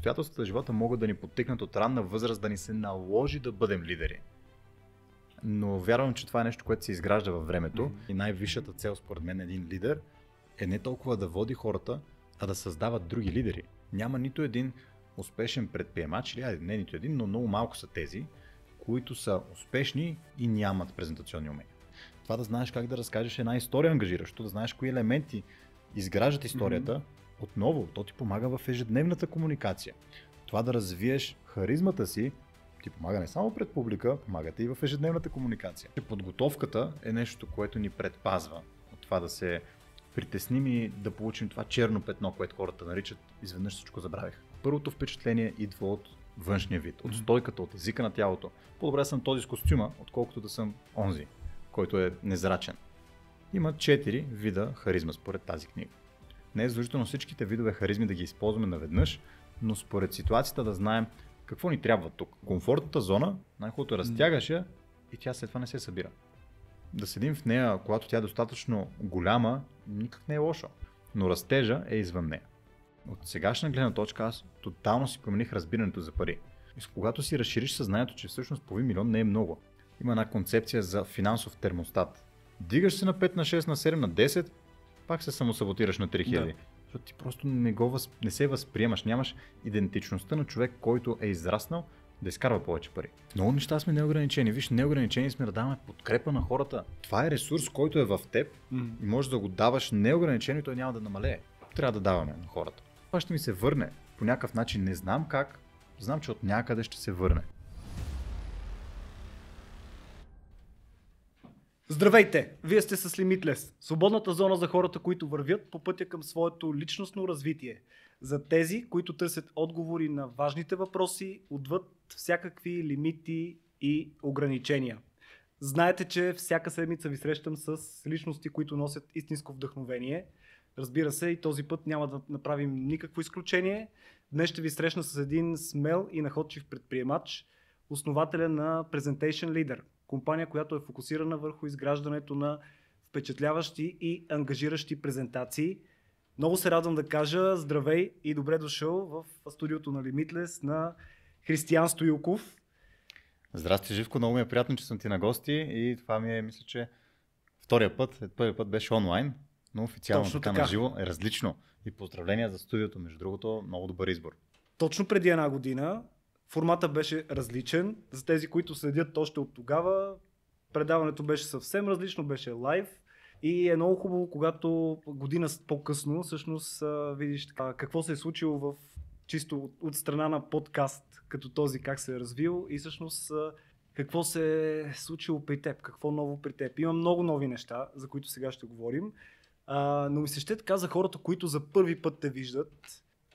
Обстоятелствата живота могат да ни подтикнат от ранна възраст да ни се наложи да бъдем лидери. Но вярвам, че това е нещо, което се изгражда във времето. Mm-hmm. И най-висшата цел, според мен, един лидер е не толкова да води хората, а да създават други лидери. Няма нито един успешен предприемач, или не нито един, но много малко са тези, които са успешни и нямат презентационни умения. Това да знаеш как да разкажеш една история ангажиращо, да знаеш кои елементи изграждат историята, mm-hmm. Отново, то ти помага в ежедневната комуникация. Това да развиеш харизмата си, ти помага не само пред публика, помага и в ежедневната комуникация. Подготовката е нещо, което ни предпазва от това да се притесним и да получим това черно петно, което хората наричат изведнъж всичко забравих. Първото впечатление идва от външния вид, от стойката, от езика на тялото. По-добре съм този с костюма, отколкото да съм онзи, който е незрачен. Има четири вида харизма според тази книга. Не е задължително всичките видове харизми да ги използваме наведнъж, но според ситуацията да знаем какво ни трябва тук. Комфортната зона, най-хубавото е разтягаш я и тя след това не се събира. Да седим в нея, когато тя е достатъчно голяма, никак не е лошо. Но растежа е извън нея. От сегашна гледна точка аз тотално си промених разбирането за пари. И когато си разшириш съзнанието, че всъщност половин милион не е много. Има една концепция за финансов термостат. Дигаш се на 5, на 6, на 7, на 10, пак се самосаботираш на 3000. Да. Защото ти просто не, го въз... не се възприемаш, нямаш идентичността на човек, който е израснал да изкарва повече пари. Много неща сме неограничени. Виж, неограничени сме да даваме подкрепа на хората. Това е ресурс, който е в теб mm. и можеш да го даваш неограничено и той няма да намалее. Трябва да даваме на хората. Това ще ми се върне по някакъв начин. Не знам как, знам, че от някъде ще се върне. Здравейте! Вие сте с Limitless, свободната зона за хората, които вървят по пътя към своето личностно развитие. За тези, които търсят отговори на важните въпроси, отвъд всякакви лимити и ограничения. Знаете, че всяка седмица ви срещам с личности, които носят истинско вдъхновение. Разбира се, и този път няма да направим никакво изключение. Днес ще ви срещна с един смел и находчив предприемач, основателя на Presentation Leader – компания, която е фокусирана върху изграждането на впечатляващи и ангажиращи презентации. Много се радвам да кажа здравей и добре дошъл в студиото на Limitless на Християн Стоилков. Здрасти, Живко, много ми е приятно, че съм ти на гости и това ми е, мисля, че втория път, първият път беше онлайн, но официално Точно така, така. на живо е различно. И поздравления за студиото, между другото, много добър избор. Точно преди една година Формата беше различен. За тези, които следят още от тогава, предаването беше съвсем различно, беше лайв. И е много хубаво, когато година по-късно всъщност видиш така, какво се е случило в чисто от страна на подкаст, като този как се е развил и всъщност какво се е случило при теб, какво ново при теб. Има много нови неща, за които сега ще говорим. А, но ми се ще така за хората, които за първи път те виждат,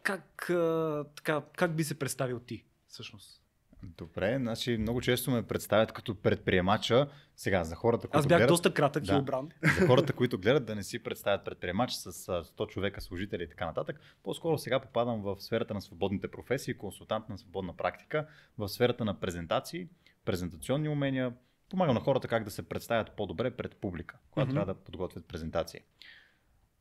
как, а, така, как би се представил ти? Всъщност. Добре, значи много често ме представят като предприемача. Сега, за хората, които Аз бях гледат, доста кратък да, и обран. За хората, които гледат, да не си представят предприемач с 100 човека служители и така нататък. По-скоро сега попадам в сферата на свободните професии, консултант на свободна практика, в сферата на презентации, презентационни умения. Помагам на хората как да се представят по-добре пред публика, когато mm-hmm. трябва да подготвят презентации.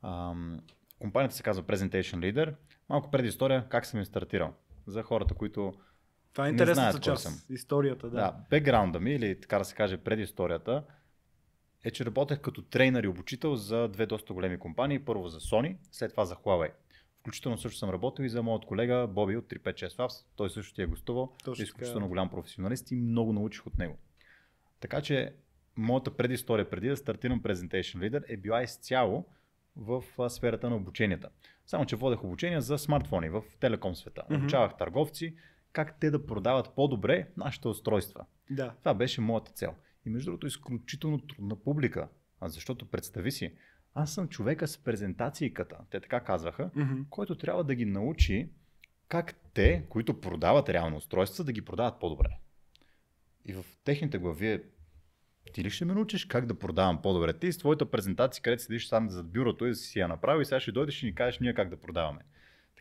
Ам, компанията се казва Presentation Leader. Малко преди история, как съм я стартирал. За хората, които това е интересната част, съм. историята. Да. да, бекграунда ми, или така да се каже предисторията, е, че работех като трейнер и обучител за две доста големи компании. Първо за Sony, след това за Huawei. Включително също съм работил и за моят колега Боби от 356 Labs. Той също ти е гостувал. Точно е изключително голям професионалист и много научих от него. Така че моята предистория преди да стартирам Presentation Leader е била изцяло в сферата на обученията. Само, че водех обучения за смартфони в телеком света. Mm-hmm. Обучавах търговци, как те да продават по-добре нашите устройства. Да. Това беше моята цел. И между другото, изключително трудна публика. А защото представи си, аз съм човека с презентацийката, те така казваха, mm-hmm. който трябва да ги научи как те, които продават реално устройства, да ги продават по-добре. И в техните глави е, ти ли ще ме научиш как да продавам по-добре? Ти с твоята презентация, където седиш сам зад бюрото и си я направи и сега ще дойдеш и ни кажеш ние как да продаваме.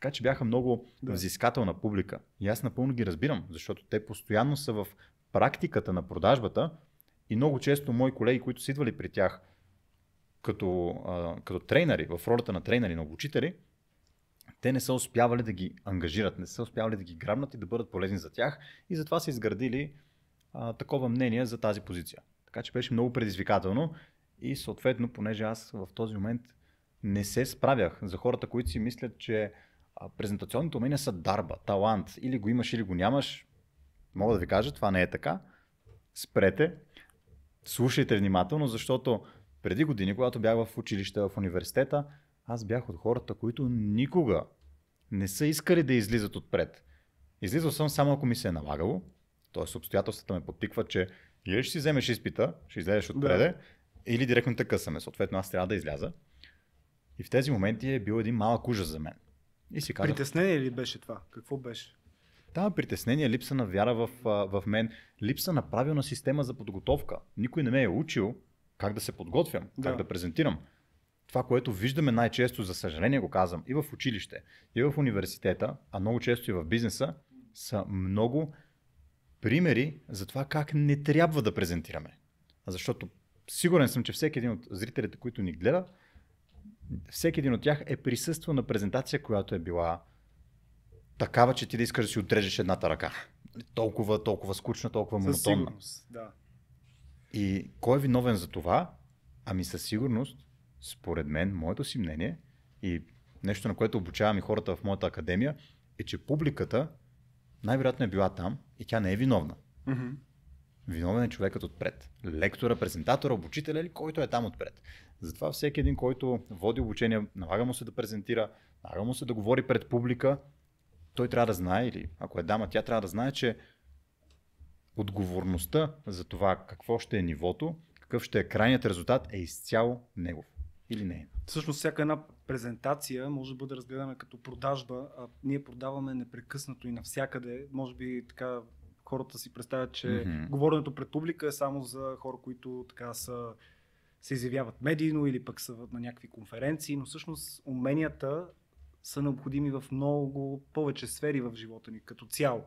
Така че бяха много да. взискателна публика. И аз напълно ги разбирам, защото те постоянно са в практиката на продажбата и много често мои колеги, които са идвали при тях като, а, като трейнери, в ролята на трейнери, на обучители, те не са успявали да ги ангажират, не са успявали да ги грабнат и да бъдат полезни за тях и затова са изградили а, такова мнение за тази позиция. Така че беше много предизвикателно и съответно, понеже аз в този момент не се справях за хората, които си мислят, че а, презентационните умения са дарба, талант, или го имаш, или го нямаш, мога да ви кажа, това не е така. Спрете, слушайте внимателно, защото преди години, когато бях в училище, в университета, аз бях от хората, които никога не са искали да излизат отпред. Излизал съм само ако ми се е налагало, т.е. обстоятелствата ме подтикват, че или ще си вземеш изпита, ще излезеш отпреде, да. или директно те късаме. Съответно, аз трябва да изляза. И в тези моменти е бил един малък ужас за мен. И си казах, Притеснение ли беше това? Какво беше? Да, притеснение, липса на вяра в, в мен, липса на правилна система за подготовка. Никой не ме е учил как да се подготвям, да. как да презентирам. Това, което виждаме най-често, за съжаление го казвам, и в училище, и в университета, а много често и в бизнеса, са много примери за това как не трябва да презентираме. Защото сигурен съм, че всеки един от зрителите, които ни гледа, всеки един от тях е присъствал на презентация, която е била такава, че ти да искаш да си отрежеш едната ръка. Толкова, толкова скучна, толкова монотонна. да. И кой е виновен за това? Ами със сигурност, според мен, моето си мнение и нещо, на което обучавам и хората в моята академия, е, че публиката най-вероятно е била там и тя не е виновна. Mm-hmm. Виновен е човекът отпред. Лектора, презентатора, обучителя или който е там отпред. Затова всеки един, който води обучение, налага му се да презентира, налага му се да говори пред публика, той трябва да знае, или ако е дама, тя трябва да знае, че отговорността за това какво ще е нивото, какъв ще е крайният резултат е изцяло негов или не. Всъщност всяка една презентация може да бъде разгледана като продажба, а ние продаваме непрекъснато и навсякъде. Може би така хората си представят, че mm-hmm. говоренето пред публика е само за хора, които така са се изявяват медийно или пък са на някакви конференции, но всъщност уменията са необходими в много повече сфери в живота ни като цяло.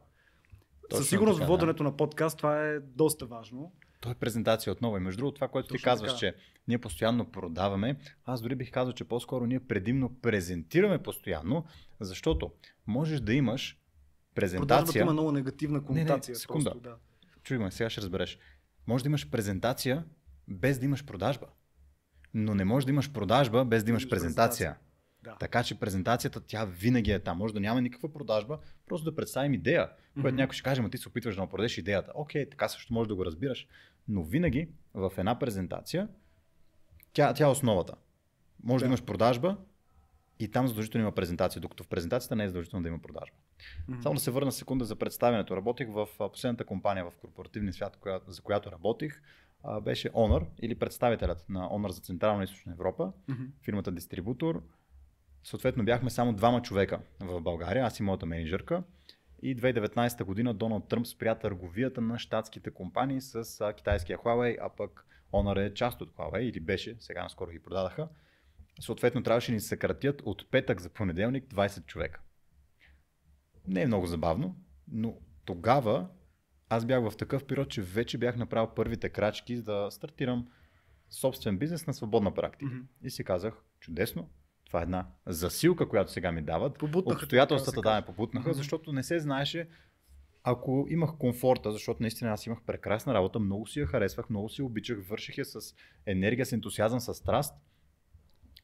Точно Със сигурност така, воденето да. на подкаст това е доста важно. То е презентация отново. И между другото, това, което Точно ти казваш, така. че ние постоянно продаваме, аз дори бих казал, че по-скоро ние предимно презентираме постоянно, защото можеш да имаш презентация. Продажбата има много негативна конотация. Не, не, секунда. Просто, да. Чуй ме, сега ще разбереш. Може да имаш презентация без да имаш продажба. Но не можеш да имаш продажба без да имаш презентация. Да. Така че презентацията тя винаги е там. Може да няма никаква продажба, просто да представим идея, mm-hmm. която някой ще каже, ма ти се опитваш да продадеш идеята. Окей, така също може да го разбираш. Но винаги в една презентация тя, тя е основата. Може да. да имаш продажба и там задължително има презентация, докато в презентацията не е задължително да има продажба. Mm-hmm. Само да се върна секунда за представянето. Работих в последната компания в корпоративния свят, за която работих беше Honor или представителят на Honor за Централна и Източна Европа, mm-hmm. фирмата дистрибутор. Съответно бяхме само двама човека в България, аз и моята менеджерка. И 2019 година Доналд Тръмп спря търговията на щатските компании с китайския Huawei, а пък Honor е част от Huawei или беше, сега наскоро ги продадаха. Съответно трябваше ни се съкратят от петък за понеделник 20 човека. Не е много забавно, но тогава аз бях в такъв период, че вече бях направил първите крачки за да стартирам собствен бизнес на свободна практика. Mm-hmm. И си казах, чудесно, това е една засилка, която сега ми дават. Побутнаха, Обстоятелствата да ме побутнаха, mm-hmm. защото не се знаеше, ако имах комфорта, защото наистина аз имах прекрасна работа, много си я харесвах, много си обичах, върших я с енергия, с ентусиазъм, с страст.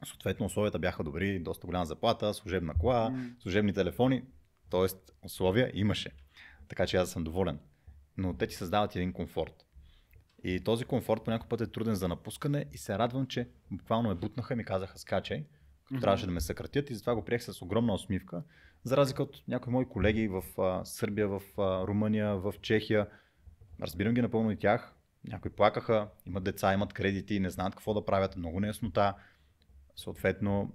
Съответно условията бяха добри, доста голяма заплата, служебна кола, mm. служебни телефони, т.е. условия имаше. Така че аз съм доволен но те ти създават един комфорт. И този комфорт по някой път е труден за напускане и се радвам, че буквално ме бутнаха и ми казаха скачай, като mm-hmm. трябваше да ме съкратят и затова го приех с огромна усмивка. За разлика от някои мои колеги в а, Сърбия, в а, Румъния, в Чехия, разбирам ги напълно и тях. Някои плакаха, имат деца, имат кредити, не знаят какво да правят, много неяснота. Съответно,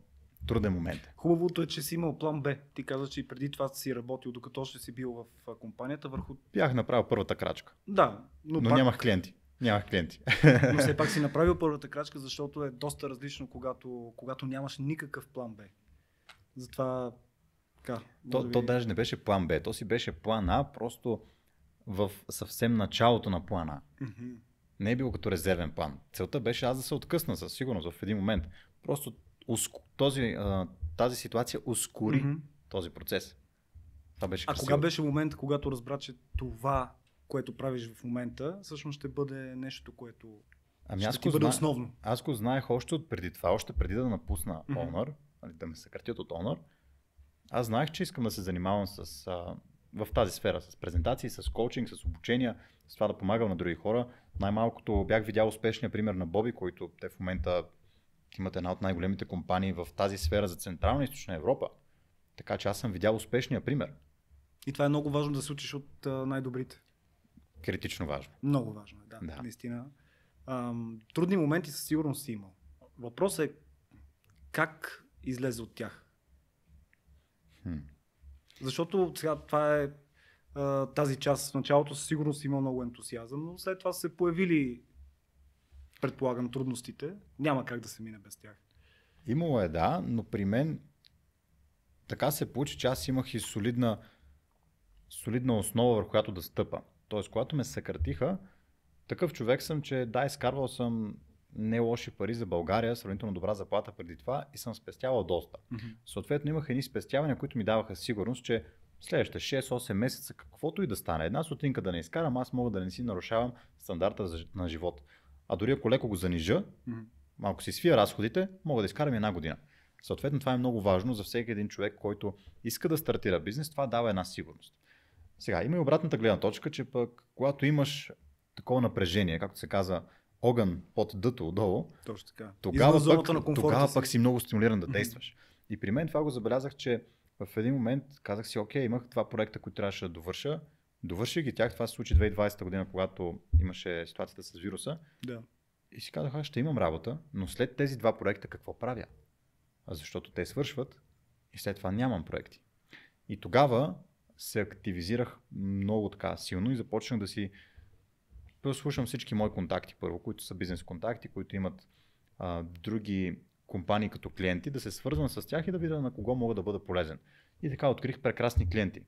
труден момент. Хубавото е, че си имал план Б. Ти каза, че и преди това си работил, докато ще си бил в компанията върху... Бях направил първата крачка. Да. Но, но пак... нямах клиенти. Нямах клиенти. Но все пак си направил първата крачка, защото е доста различно, когато, когато нямаш никакъв план Б. Затова така, то, би... то даже не беше план Б, то си беше план А, просто в съвсем началото на плана. Mm-hmm. Не е било като резервен план. Целта беше аз да се откъсна със сигурност в един момент. Просто този, тази ситуация ускори Мгм. този процес. Това беше А красиво. кога беше момент, когато разбра, че това, което правиш в момента, всъщност ще бъде нещо, което Ами ще аз ти бъде зна... основно? аз го знаех още от преди това, още преди да напусна Мгм. Honor, нали, да ме съкратят от Honor. Аз знаех, че искам да се занимавам с, а, в тази сфера, с презентации, с коучинг, с обучения, с това да помагам на други хора. Най-малкото бях видял успешния пример на Боби, който те в момента имат една от най-големите компании в тази сфера за Централна и Източна Европа. Така че аз съм видял успешния пример. И това е много важно да се учиш от най-добрите. Критично важно. Много важно е, да, Да. наистина. Ам, трудни моменти със сигурност си имал. Въпросът е как излезе от тях. Хм. Защото сега това е тази част. В началото със сигурност си имал много ентусиазъм, но след това са се появили, предполагам, трудностите. Няма как да се мине без тях. Имало е, да, но при мен така се получи, че аз имах и солидна, солидна основа, върху която да стъпа. Тоест, когато ме съкратиха, такъв човек съм, че да, изкарвал съм не лоши пари за България, сравнително добра заплата преди това и съм спестявал доста. Съответно имах едни спестявания, които ми даваха сигурност, че следващите 6-8 месеца, каквото и да стане, една сутинка да не изкарам, аз мога да не си нарушавам стандарта на живот. А дори ако леко го занижа, Мгм. малко си свия разходите, мога да изкарам една година. Съответно, това е много важно за всеки един човек, който иска да стартира бизнес, това дава една сигурност. Сега, има и обратната гледна точка, че пък когато имаш такова напрежение, както се казва, огън под дъто отдолу, Точно така. тогава, пък, на тогава си. пък си много стимулиран да действаш. И при мен това го забелязах, че в един момент казах си, окей, имах два проекта, които трябваше да довърша. Довърших ги тях, това се случи 2020 година, когато имаше ситуацията с вируса. Да. И си казах, аз ще имам работа, но след тези два проекта какво правя? Защото те свършват и след това нямам проекти. И тогава се активизирах много така силно и започнах да си слушам всички мои контакти първо, които са бизнес контакти, които имат а, други компании като клиенти, да се свързвам с тях и да видя на кого мога да бъда полезен. И така открих прекрасни клиенти.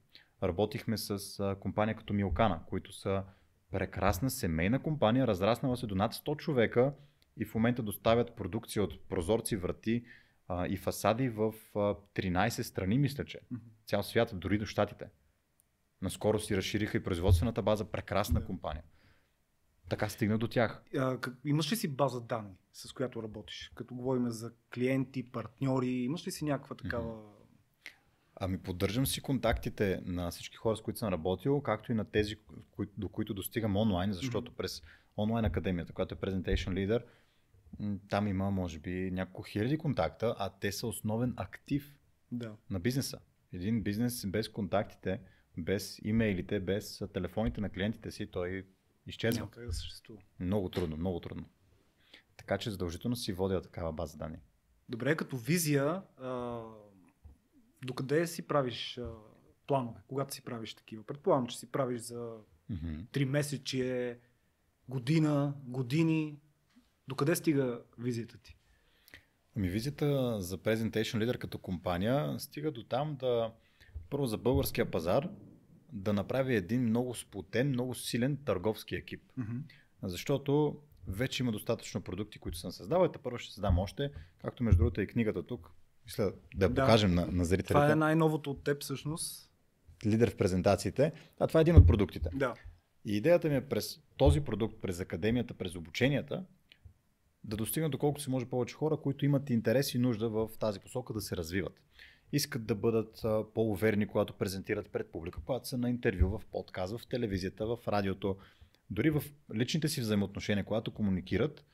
Работихме с а, компания като Милкана, които са прекрасна семейна компания, разраснала се до над 100 човека и в момента доставят продукция от прозорци, врати а, и фасади в а, 13 страни, мисля, че. Цял свят, дори до щатите. Наскоро си разшириха и производствената база, прекрасна Да. компания. Така стигна до тях. А, как, имаш ли си база данни, с която работиш? Като говорим за клиенти, партньори, имаш ли си някаква такава... Ами поддържам си контактите на всички хора, с които съм работил, както и на тези, кои, до които достигам онлайн, защото през онлайн академията, която е Presentation Leader, там има може би няколко хиляди контакта, а те са основен актив Да. на бизнеса. Един бизнес без контактите, без имейлите, без телефоните на клиентите си, той изчезва. Няма как да съществува. Много трудно, много трудно. Така че задължително си водя такава база данни. Добре, като визия, а, докъде си правиш а, планове, когато си правиш такива? Предполагам, че си правиш за Мгм. 3 месече, година, години. Докъде стига визията ти? Ами визията за Presentation Leader като компания стига до там да първо за българския пазар да направи един много сплотен, много силен търговски екип. Защото вече има достатъчно продукти, които съм създавал и първо ще създам още, както между другото е и книгата тук. Мисля да Да. покажем на, на зрителите. Това е най-новото от теб всъщност. Лидер в презентациите. А това е един от продуктите. Да. И идеята ми е през този продукт, през академията, през обученията, да достигнат доколкото се може повече хора, които имат интерес и нужда в тази посока да се развиват. Искат да бъдат по-уверени, когато презентират пред публика, когато са на интервю, в подкаст, в телевизията, в радиото, дори в личните си взаимоотношения, когато комуникират,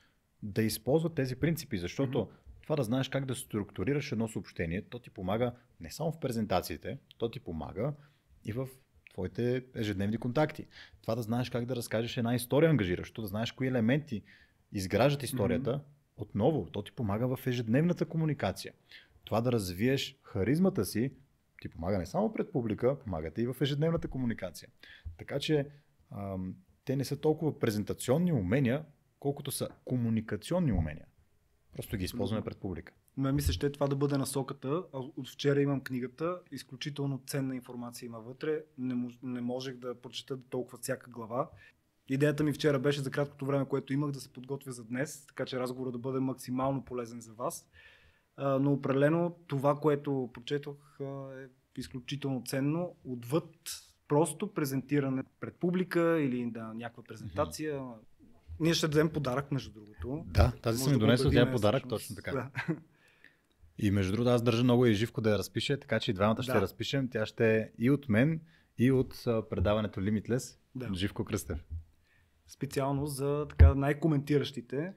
да използват тези принципи, защото Мгм. Това да знаеш как да структурираш едно съобщение, то ти помага не само в презентациите, то ти помага и в твоите ежедневни контакти. Това да знаеш как да разкажеш една история ангажиращо, да знаеш кои елементи изграждат историята, отново, то ти помага в ежедневната комуникация. Това да развиеш харизмата си, ти помага не само пред публика, помага ти и в ежедневната комуникация. Така че ам, те не са толкова презентационни умения, колкото са комуникационни умения. Просто ги използваме пред публика. Ме мисля, ще това да бъде насоката. От вчера имам книгата. Изключително ценна информация има вътре. Не, мож, не можех да прочета толкова всяка глава. Идеята ми вчера беше за краткото време, което имах да се подготвя за днес, така че разговорът да бъде максимално полезен за вас. но определено това, което прочетох е изключително ценно. Отвъд просто презентиране пред публика или да, някаква презентация. Mm-hmm. Ние ще дадем подарък, между другото. Да, тази си ми донесла, тя е подарък, всъщност. точно така. Да. И между другото, аз държа много и Живко да я разпише, така че и двамата да. ще я разпишем. Тя ще е и от мен, и от предаването Limitless, да. Живко Кръстев. Специално за така най-коментиращите.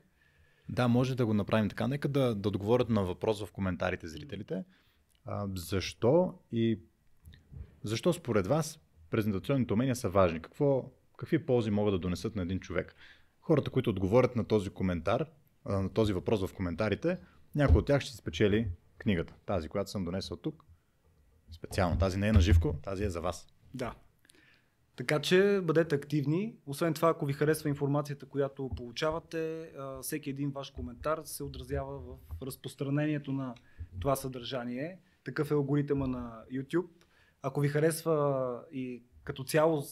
Да, може да го направим така. Нека да, да отговорят на въпрос в коментарите зрителите. А, защо и защо според вас презентационните умения са важни? Какво, какви ползи могат да донесат на един човек? Хората, които отговорят на този коментар, на този въпрос в коментарите, някой от тях ще спечели книгата. Тази, която съм донесъл тук. Специално. Тази не е на живко, тази е за вас. Да. Така че бъдете активни. Освен това, ако ви харесва информацията, която получавате, всеки един ваш коментар се отразява в разпространението на това съдържание. Такъв е алгоритъма на YouTube. Ако ви харесва и като цяло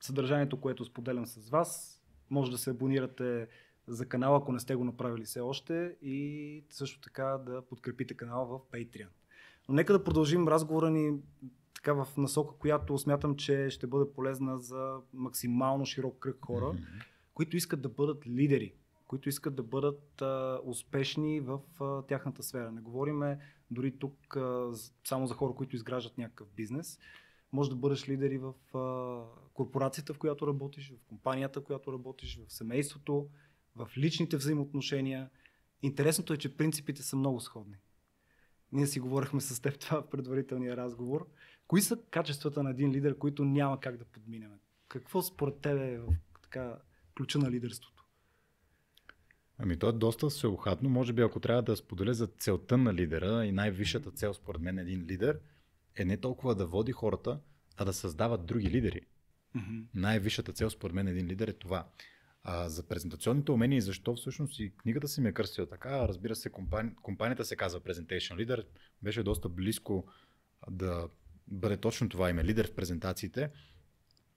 съдържанието, което споделям с вас, може да се абонирате за канала, ако не сте го направили все още и също така да подкрепите канала в Patreon. Но нека да продължим разговора ни така в насока, която смятам, че ще бъде полезна за максимално широк кръг хора, mm-hmm. които искат да бъдат лидери, които искат да бъдат а, успешни в а, тяхната сфера. Не говориме дори тук а, само за хора, които изграждат някакъв бизнес. Може да бъдеш лидер и в а, корпорацията, в която работиш, в компанията, в която работиш, в семейството, в личните взаимоотношения. Интересното е, че принципите са много сходни. Ние си говорихме с теб това в предварителния разговор. Кои са качествата на един лидер, които няма как да подминем? Какво според теб е в така, ключа на лидерството? Ами то е доста всеохатно. Може би ако трябва да споделя за целта на лидера и най-висшата цел според мен един лидер е не толкова да води хората, а да създават други лидери. Mm-hmm. Най-висшата цел според мен един лидер е това. А, за презентационните умения и защо всъщност и книгата си ме е кръстила така, разбира се, компани... компанията се казва Presentation Leader, беше доста близко да бъде точно това име, лидер в презентациите.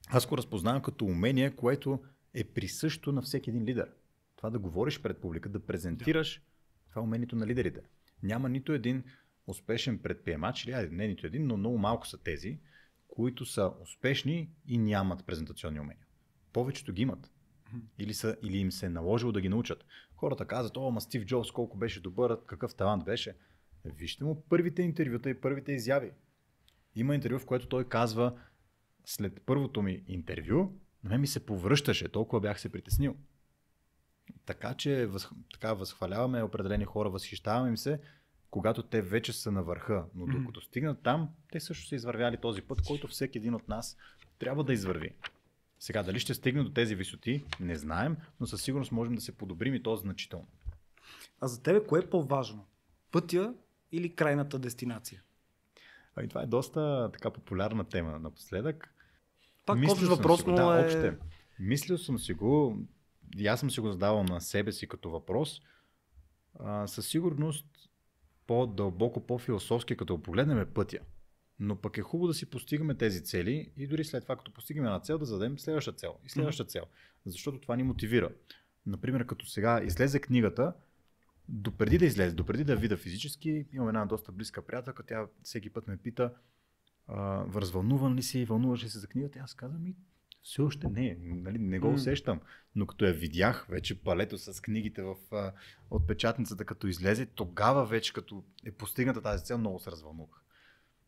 Аз го разпознавам като умение, което е присъщо на всеки един лидер. Това да говориш пред публика, да презентираш, това е умението на лидерите. Няма нито един успешен предприемач, или не нито един, но много малко са тези, които са успешни и нямат презентационни умения. Повечето ги имат. Или, са, или им се е наложило да ги научат. Хората казват, о, ма Стив Джобс колко беше добър, какъв талант беше. Вижте му първите интервюта и първите изяви. Има интервю, в което той казва, след първото ми интервю, на мен ми се повръщаше, толкова бях се притеснил. Така че въз, така възхваляваме определени хора, възхищаваме им се, когато те вече са на върха. Но докато стигнат там, те също са извървяли този път, който всеки един от нас трябва да извърви. Сега, дали ще стигне до тези висоти, не знаем, но със сигурност можем да се подобрим и то значително. А за тебе кое е по-важно? Пътя или крайната дестинация? А и това е доста така популярна тема напоследък. Пак общ въпрос, но да, е... Още. Мислил съм си го, и аз съм си го задавал на себе си като въпрос. А, със сигурност по-дълбоко, по-философски, като погледнем пътя. Но пък е хубаво да си постигаме тези цели и дори след това, като постигнем една цел, да зададем следваща цел и следваща цел. Защото това ни мотивира. Например, като сега излезе книгата, допреди да излезе, допреди да видя физически, имам една доста близка приятелка, тя всеки път ме пита, развълнуван ли си, вълнуваш ли се за книгата? Аз казвам и все още не, нали, не го усещам. Но като я видях вече палето с книгите в, от печатницата, като излезе, тогава вече като е постигната тази цел, много се развълнувах.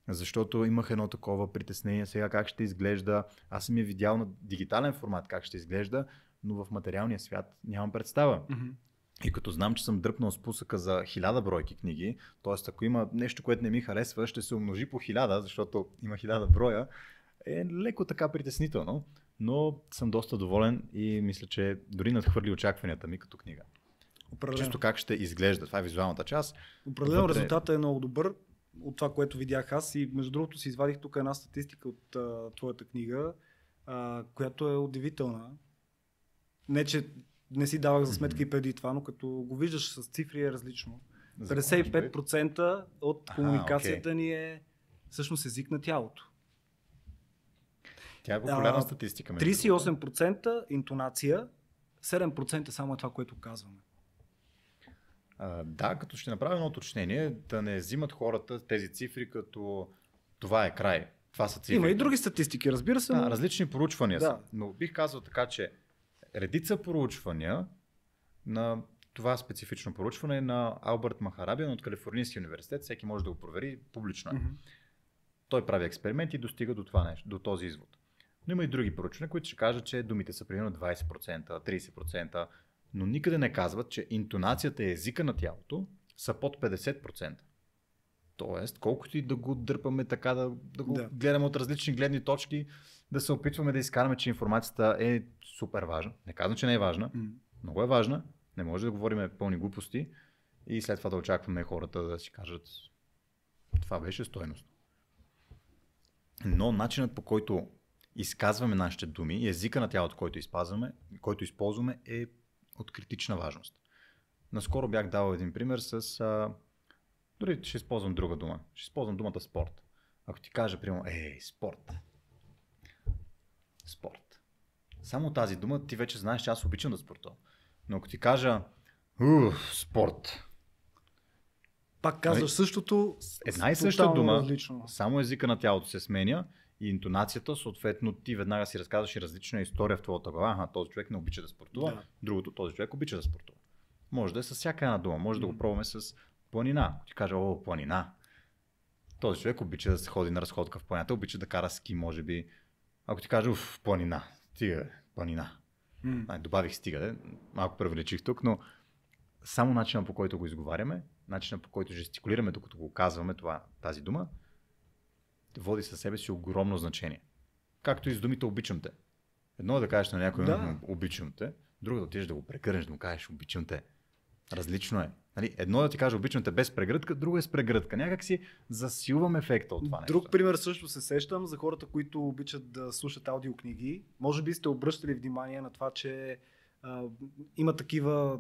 Защото имах едно такова притеснение сега как ще изглежда. Аз съм я видял на дигитален формат как ще изглежда, но в материалния свят нямам представа. Mm-hmm. И като знам, че съм дръпнал спусъка за хиляда бройки книги, т.е. ако има нещо, което не ми харесва, ще се умножи по хиляда, защото има хиляда броя, е леко така притеснително, но съм доста доволен и мисля, че дори надхвърли очакванията ми като книга. Определено. Чисто как ще изглежда, това е визуалната част. Определено вътре... резултатът е много добър от това, което видях аз и между другото си извадих тук една статистика от а, твоята книга, а, която е удивителна. Не, че не си давах за сметка и преди това, но като го виждаш с цифри е различно. 55% от комуникацията ни е всъщност език на тялото. Тя е популярна статистика. 38% интонация, 7% само е това, което казваме. А, да, като ще направя едно уточнение, да не взимат хората тези цифри като това е край. Това са цифри. Има и други статистики, разбира се. Да, но... различни проучвания Да. са. Но бих казал така, че редица проучвания на това специфично проучване е на Алберт Махарабиан от Калифорнийския университет. Всеки може да го провери публично. Мгм. Той прави експерименти и достига до това нещо, до този извод. Но има и други проучвания, които ще кажат, че думите са примерно 20%, 30%, но никъде не казват, че интонацията и езика на тялото са под 50%. Тоест, колкото и да го дърпаме така, да, да го Да. гледаме от различни гледни точки, да се опитваме да изкараме, че информацията е супер важна. Не казвам, че не е важна. М. Много е важна. Не може да говорим пълни глупости и след това да очакваме хората да си кажат това беше стойност. Но начинът по който изказваме нашите думи и езика на тялото, който използваме, който използваме е от критична важност. Наскоро бях дал един пример с... А, дори ще използвам друга дума. Ще използвам думата спорт. Ако ти кажа, примерно, ей, спорт. Спорт. Само тази дума ти вече знаеш, че аз обичам да спортувам. Но ако ти кажа, ух, спорт, Пак казваш същото. с- една и съща дума, Различно. само езика на тялото се сменя и интонацията, съответно ти веднага си разказваш и различна история в твоята глава. Аха, този човек не обича да спортува, Да. другото, този човек обича да спортува. Може да е с всяка една дума, може да го пробваме с планина. Ти кажа, о, планина. Този човек обича да се ходи на разходка в планината, обича да кара ски, може би. Ако ти кажа, уф, планина, стига, планина. М. Ай, добавих стига, де. малко превеличих тук, но само начинът по който го изговаряме, начинът по който жестикулираме, докато го казваме това, тази дума, води със себе си огромно значение. Както и с думите обичам те. Едно е да кажеш на някой Да. «М, обичам те, друго е да отидеш да го прекърнеш, да му кажеш обичам те. Различно е. Нали? Едно е да ти кажа обичам те без прегръдка, друго е с прегръдка. Някак си засилвам ефекта от това Друг нещо. пример също се сещам за хората, които обичат да слушат аудиокниги. Може би сте обръщали внимание на това, че а, има такива,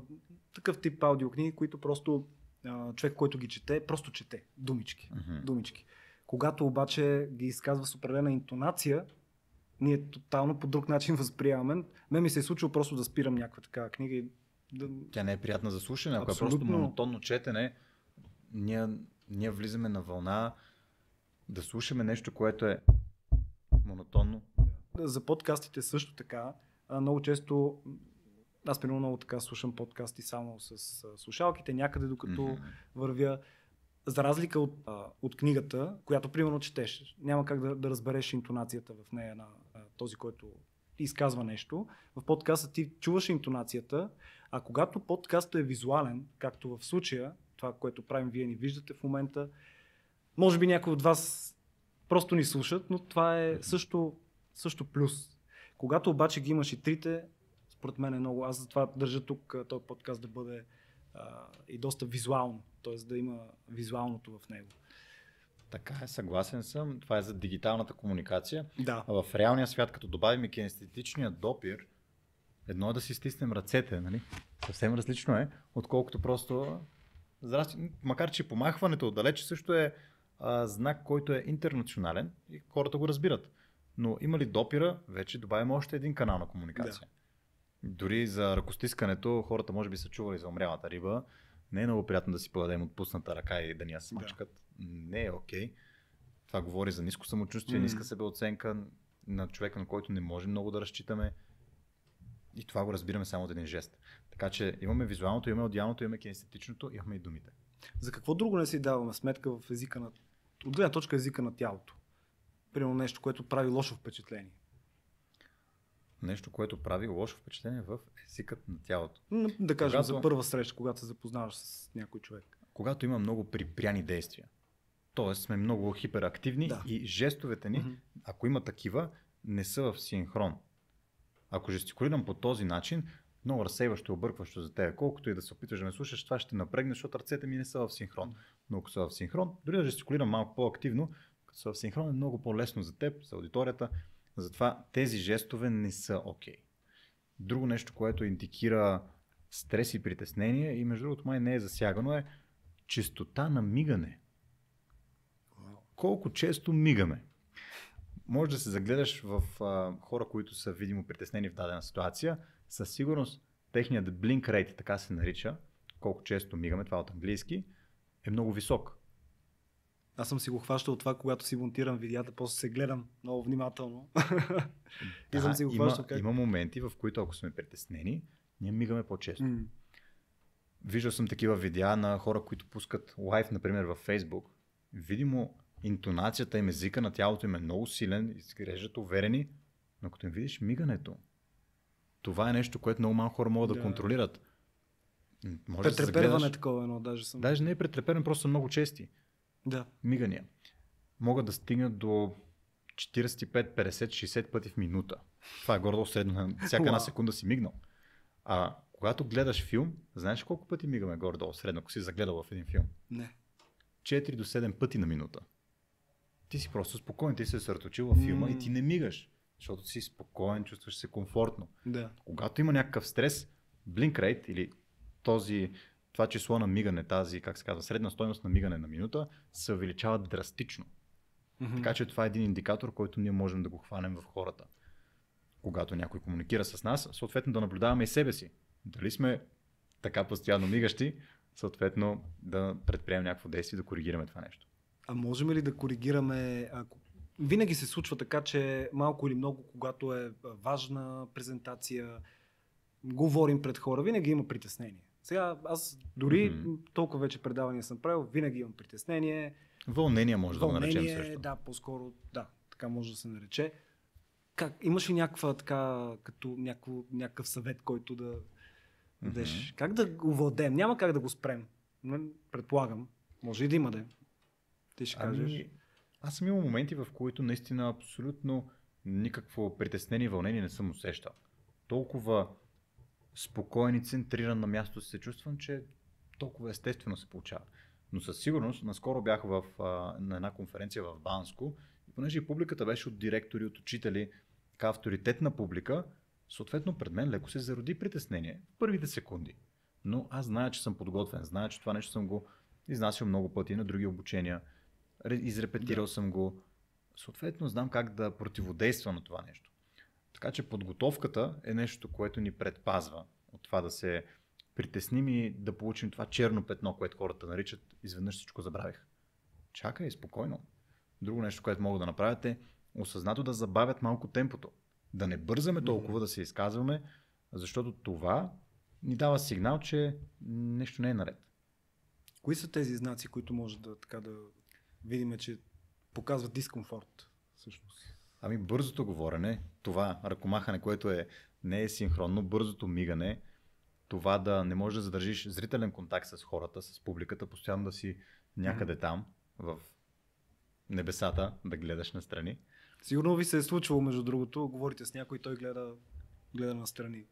такъв тип аудиокниги, които просто а, човек, който ги чете, просто чете думички. Мгм. думички. Когато обаче ги изказва с определена интонация, ние тотално по друг начин възприемаме. Мен ми се е случило просто да спирам някаква такава книга и да... Тя не е приятна за слушане, ако е просто Абсолютно. монотонно четене, ние, ние влизаме на вълна да слушаме нещо, което е монотонно. За подкастите също така. Много често аз примерно много така слушам подкасти само с слушалките, някъде докато Мгм. вървя. За разлика от, а, от книгата, която примерно четеш, няма как да, да разбереш интонацията в нея на а, този, който изказва нещо. В подкаста ти чуваш интонацията, а когато подкастът е визуален, както в случая, това, което правим, вие ни виждате в момента, може би някои от вас просто ни слушат, но това е също, също плюс. Когато обаче ги имаш и трите, според мен е много. Аз затова държа тук този подкаст да бъде а, и доста визуално, т.е. да има визуалното в него. Така е, съгласен съм. Това е за дигиталната комуникация. Да. А в реалния свят, като добавим и кинестетичния допир, едно е да си стиснем ръцете, нали? Съвсем различно е, отколкото просто Здрасти. Макар, че помахването отдалече също е а, знак, който е интернационален и хората го разбират. Но има ли допира, вече добавяме още един канал на комуникация. Дори за ръкостискането, хората може би са чували за умрялата риба. Не е много приятно да си подадем отпусната ръка и да ни я смачкат. Не е окей. Това говори за ниско самочувствие, М. ниска себеоценка на човека, на който не може много да разчитаме. И това го разбираме само от един жест. Така че имаме визуалното, имаме аудиалното, имаме кинестетичното, имаме и думите. За какво друго не си даваме сметка в езика на... От гледна точка езика на тялото. Примерно нещо, което прави лошо впечатление. Нещо, което прави лошо впечатление в езикът на тялото. Да кажем Когато- за първа среща, когато се запознаваш с някой човек. Когато има много припряни действия. Тоест сме много хиперактивни Да. и жестовете ни, Мгм. ако има такива, не са в синхрон. Ако жестикулирам по този начин, много разсейващо и объркващо за теб. Колкото и да се опитваш да ме слушаш, това ще напрегне, защото ръцете ми не са в синхрон. Но ако са в синхрон, дори да жестикулирам малко по-активно, като са в синхрон е много по-лесно за теб, за аудиторията. Затова тези жестове не са окей. Друго нещо, което индикира стрес и притеснение и между другото май не е засягано е честота на мигане. Колко често мигаме? Може да се загледаш в а, хора, които са видимо притеснени в дадена ситуация. Със сигурност техният blink rate, така се нарича, колко често мигаме, това от английски, е много висок. Аз съм си го хващал това, когато си монтирам видеята, после се гледам много внимателно. и Да, съм си го има, хващал как. има моменти, в които ако сме притеснени, ние мигаме по-често. М. Виждал съм такива видеа на хора, които пускат лайв, например, във Facebook. Видимо, интонацията им, езика на тялото им е много силен, изглеждат уверени, но като им видиш мигането, това е нещо, което много малко хора могат да, Да. контролират. Може да се загледаш, такова едно, даже съм. даже не е претреперен, просто са много чести Да. мигания. Могат да стигнат до 45, 50, 60 пъти в минута. Това е гордо средно всяка една секунда си мигнал. А когато гледаш филм, знаеш колко пъти мигаме горе-долу средно, ако си загледал в един филм? Не. 4 до 7 пъти на минута. Ти си просто спокоен, ти се е съсредоточил във филма М. и ти не мигаш, защото си спокоен, чувстваш се комфортно. Да. Когато има някакъв стрес, blink rate или този, това число на мигане, тази, как се казва, средна стойност на мигане на минута, се увеличава драстично. Мгм. Така че това е един индикатор, който ние можем да го хванем в хората. Когато някой комуникира с нас, съответно да наблюдаваме и себе си. Дали сме така постоянно мигащи, съответно да предприемем някакво действие да коригираме това нещо. А можем ли да коригираме, ако... Винаги се случва така, че малко или много, когато е важна презентация, говорим пред хора, винаги има притеснение. Сега аз дори Мгм. толкова вече предавания съм правил, винаги имам притеснение. Вълнение може да го наречем вълнение, също. да, по-скоро, да, така може да се нарече. Как, имаш ли някаква така, като някакво, някакъв съвет, който да дадеш? Мгм. Как да го владеем? Няма как да го спрем. Предполагам. Може и да има да е. Ти ще кажеш. Ами, аз съм имал моменти, в които наистина абсолютно никакво притеснение и вълнение не съм усещал. Толкова спокоен и центриран на място се чувствам, че толкова естествено се получава. Но със сигурност, наскоро бях в, а, на една конференция в Банско и понеже и публиката беше от директори, от учители, така авторитетна публика, съответно пред мен леко се зароди притеснение в първите секунди. Но аз зная, че съм подготвен, зная, че това нещо съм го изнасял много пъти на други обучения, ре- изрепетирал Да. съм го. Съответно, знам как да противодействам на това нещо. Така че подготовката е нещо, което ни предпазва от това да се притесним и да получим това черно петно, което хората наричат изведнъж всичко забравих. Чакай, спокойно. Друго нещо, което могат да направят е осъзнато да забавят малко темпото. Да не бързаме толкова да се изказваме, защото това ни дава сигнал, че нещо не е наред. Кои са тези знаци, които може да, така да видим, че показват дискомфорт? Всъщност. Ами бързото говорене, това ръкомахане, което е, не е синхронно, бързото мигане, това да не можеш да задържиш зрителен контакт с хората, с публиката, постоянно да си някъде там, в небесата, да гледаш настрани. Сигурно ви се е случвало, между другото, говорите с някой, той гледа, гледа настрани.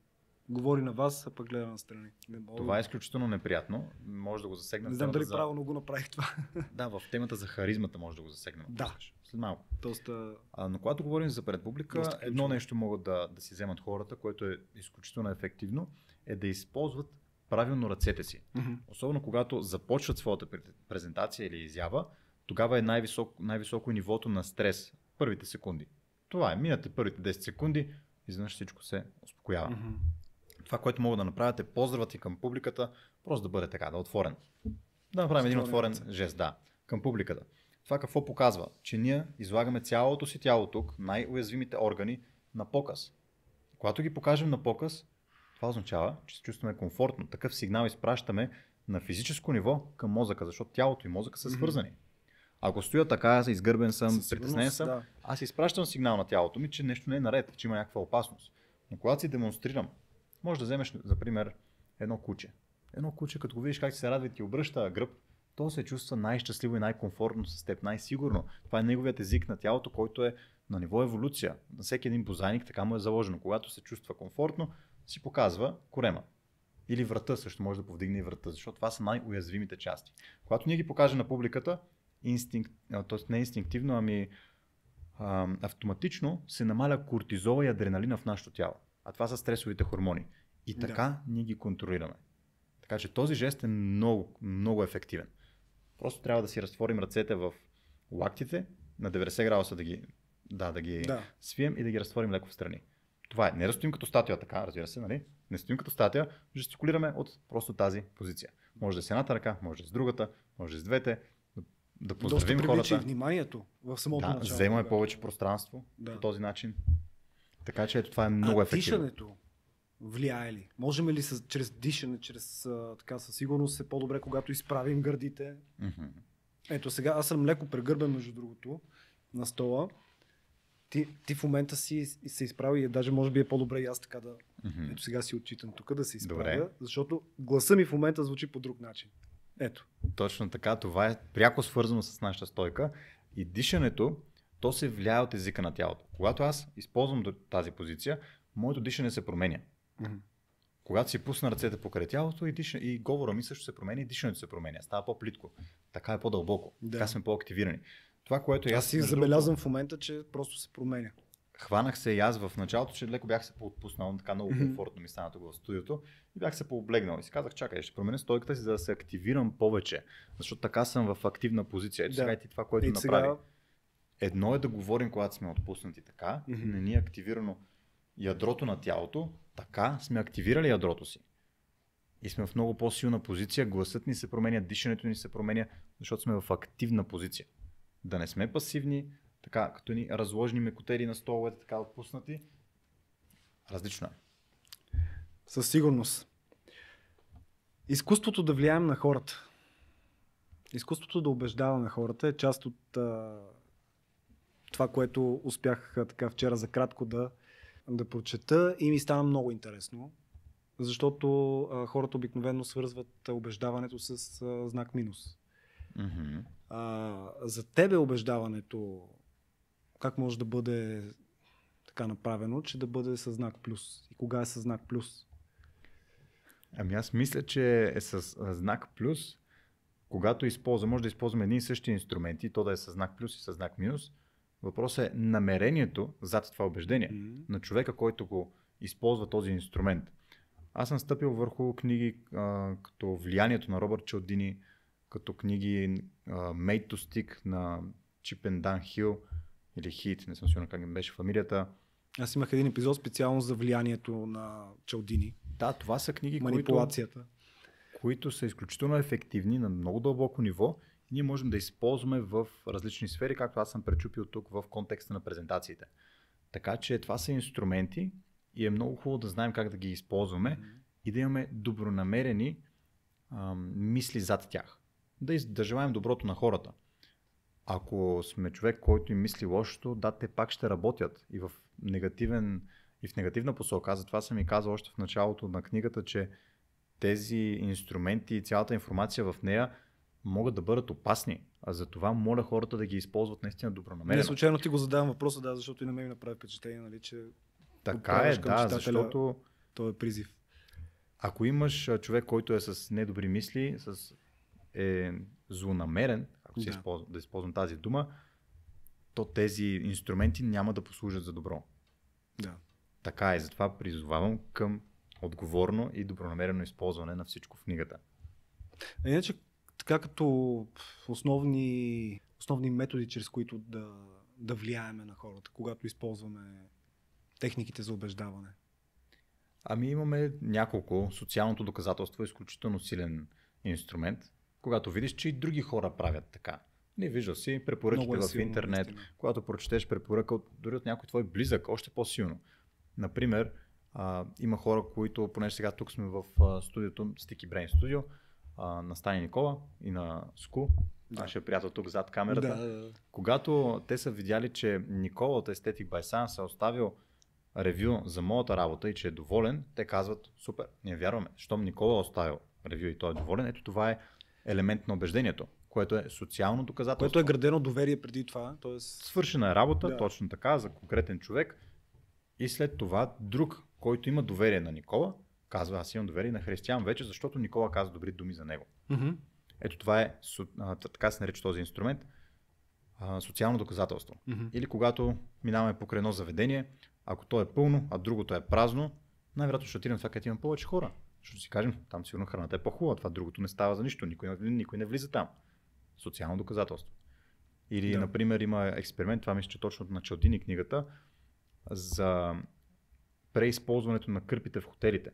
Говори на вас, а пък гледа настрани. Не, мога... Това е изключително неприятно. Може да го засегнем. Не знам дали за... правилно го направих това. Да, в темата за харизмата може да го засегнем. Да. След малко. Доста... А, но когато говорим за пред публика, Доста ключово. едно нещо могат да, да си вземат хората, което е изключително ефективно, е да използват правилно ръцете си. Мгм. Особено когато започват своята пре- презентация или изява, тогава е най-високо, най-високо нивото на стрес. Първите секунди. Това е. Минате първите 10 секунди, изведнъж всичко се успокоява. Мгм. Това, което могат да направят е поздравът и към публиката, просто да бъде така, да е отворен. Да направим един Отворен жест, да, към публиката. Това какво показва? Че ние излагаме цялото си тяло тук, най-уязвимите органи, на показ. Когато ги покажем на показ, това означава, че се чувстваме комфортно. Такъв сигнал изпращаме на физическо ниво към мозъка, защото тялото и мозъка са свързани. Ако стоя така, изгърбен съм, притеснен съм, да. аз изпращам сигнал на тялото ми, че нещо не е наред, че има някаква опасност. Но когато си демонстрирам, може да вземеш, за пример, едно куче. Едно куче, като го видиш как се радва и ти обръща гръб, то се чувства най-щастливо и най-комфортно с теб, най-сигурно. Това е неговият език на тялото, който е на ниво еволюция. На всеки един бозайник така му е заложено. Когато се чувства комфортно, си показва корема. Или врата също може да повдигне и врата, защото това са най-уязвимите части. Когато ние ги покажем на публиката, инстинкт, т.е. не инстинктивно, ами автоматично се намаля кортизола и адреналина в нашето тяло. А това са стресовите хормони. И Да. така ние ги контролираме. Така че този жест е много, много ефективен. Просто трябва да си разтворим ръцете в лактите, на 90 градуса да ги, да, да ги Да. свием и да ги разтворим леко в страни. Това е. Не да стоим като статия така, разбира се, нали? Не стоим като статия, жестикулираме от просто тази позиция. Може да с едната ръка, може да с другата, може да с двете. Да, да поздравим Доста хората. вниманието в самото Да, начало. вземаме да. повече пространство Да. по този начин. Така че ето това е много а ефективно. дишането влияе ли? Можем ли с, чрез дишане, чрез а, така със сигурност е по-добре, когато изправим гърдите? Мгм. Ето сега, аз съм леко прегърбен между другото на стола. Ти, ти в момента си се изправи и даже може би е по-добре и аз така да... Мгм. Ето сега си отчитам тук да се изправя, Добре. защото гласа ми в момента звучи по друг начин. Ето. Точно така, това е пряко свързано с нашата стойка и дишането, то се влияе от езика на тялото. Когато аз използвам тази позиция, моето дишане се променя. Когато си пусна ръцете покрай тялото и, диша, и говора ми също се променя и дишането се променя. Става по-плитко. Така е по-дълбоко. Да. Така сме по-активирани. Това, което аз, Аз си забелязвам в момента, че просто се променя. хванах се и аз в началото, че леко бях се поотпуснал, така много комфортно ми стана тук в студиото и бях се пооблегнал и си казах, чакай, ще променя стойката си, за да се активирам повече, защото така съм в активна позиция. Ето Да. сега и ти това, което и направи. сега Едно е да говорим, когато сме отпуснати така, Мгм. не ни е активирано ядрото на тялото, така сме активирали ядрото си. И сме в много по-силна позиция, гласът ни се променя, дишането ни се променя, защото сме в активна позиция. Да не сме пасивни, така като ни разложени мекотели на столовете, така отпуснати. Различно е. Със сигурност. Изкуството да влияем на хората. Изкуството да убеждаваме хората е част от а, това, което успях така вчера за кратко да, да прочета и ми стана много интересно, защото а, хората обикновено свързват убеждаването с а, знак минус. Мгм. А, за тебе убеждаването как може да бъде така направено, че да бъде със знак плюс? И кога е със знак плюс? Ами аз мисля, че е с знак плюс, когато използваме, може да използваме едни и същи инструменти, то да е с знак плюс и с знак минус. Въпросът е намерението зад това убеждение М. на човека, който го използва този инструмент. Аз съм стъпил върху книги а, като Влиянието на Робърт Чалдини, като книги а, Made to Stick на Чипен Дан Хил или Хит, не съм сигурен как им беше фамилията. Аз имах един епизод специално за влиянието на Чалдини, Да, това са книги, които манипулацията. които са изключително ефективни на много дълбоко ниво ние можем да използваме в различни сфери, както аз съм пречупил тук в контекста на презентациите. Така че това са инструменти и е много хубаво да знаем как да ги използваме и да имаме добронамерени ам, мисли зад тях. Да, из, да желаем доброто на хората. Ако сме човек, който им мисли лошото, да, те пак ще работят и в негативен и в негативна посока. Аз затова съм и казал още в началото на книгата, че тези инструменти и цялата информация в нея могат да бъдат опасни. А за това моля хората да ги използват наистина Не добронамерено. случайно ти го задавам въпроса, да, защото и на мен ми направи впечатление, нали, че Така е, да, защото той е призив. ако имаш човек, който е с недобри мисли, с е злонамерен, ако Да. използвам, да използвам тази дума, то тези инструменти няма да послужат за добро. Да. Така е, затова призовавам към отговорно и добронамерено използване на всичко в книгата. Иначе, така като основни, основни методи, чрез които да, да влияеме на хората, когато използваме техниките за убеждаване. Ами имаме няколко. Социалното доказателство е изключително силен инструмент. Когато видиш, че и други хора правят така. Не виждал си препоръките е в силно, интернет, наистина. когато прочетеш препоръка от, дори от някой твой близък, още по-силно. Например, а, има хора, които, понеже сега тук сме в а, студиото, Sticky Brain Studio, а, на Стани Никола и на Ску, Да. нашия приятел тук зад камерата. Да, да, да. Когато те са видяли, че Никола от Aesthetic by Science е оставил ревю за моята работа и че е доволен, те казват, супер, ние вярваме. Щом Никола е оставил ревю и той е доволен, ето това е елемент на убеждението, което е социално доказателство. Което е градено доверие преди това. Тоест, Свършена е работа, Да. точно така, за конкретен човек. И след това друг, който има доверие на Никола, казва, аз имам доверие на християн вече, защото Никола каза добри думи за него. Мгм. Ето това е, така се нарича този инструмент, социално доказателство. Мгм. Или когато минаваме покрай едно заведение, ако то е пълно, а другото е празно, най-вероятно ще отидем това, където има повече хора. Ще си кажем, там сигурно храната е по-хубава, това другото не става за нищо, никой, не- никой не влиза там. Социално доказателство. Или, да. например, има експеримент, това мисля, че точно на Чалдини книгата, за преизползването на кърпите в хотелите.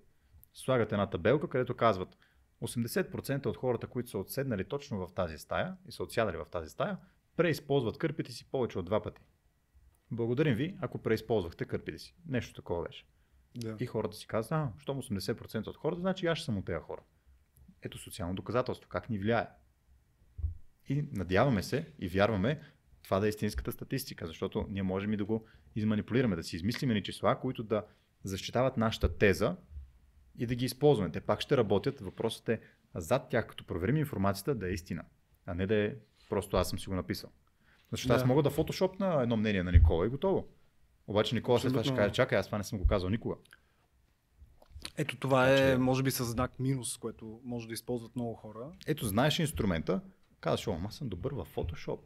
Слагат една табелка, където казват 80% от хората, които са отседнали точно в тази стая и са отсядали в тази стая, преизползват кърпите си повече от два пъти. Благодарим ви, ако преизползвахте кърпите си. Нещо такова беше. Да. И хората си казват, а, щом 80% от хората, значи аз ще съм от тези хора. Ето социално доказателство, как ни влияе. И надяваме се и вярваме това да е истинската статистика, защото ние можем и да го изманипулираме, да си измислим ни числа, които да защитават нашата теза и да ги използваме. Те пак ще работят. Въпросът е зад тях, като проверим информацията, да е истина, а не да е просто аз съм си го написал. Защото да. аз мога да фотошопна едно мнение на Никола и готово. Обаче Никола след това ще каже, чакай, аз това не съм го казал никога. Ето това е, че- може би, със знак минус, което може да използват много хора. Ето, знаеш инструмента, казваш, о, аз съм добър в Photoshop.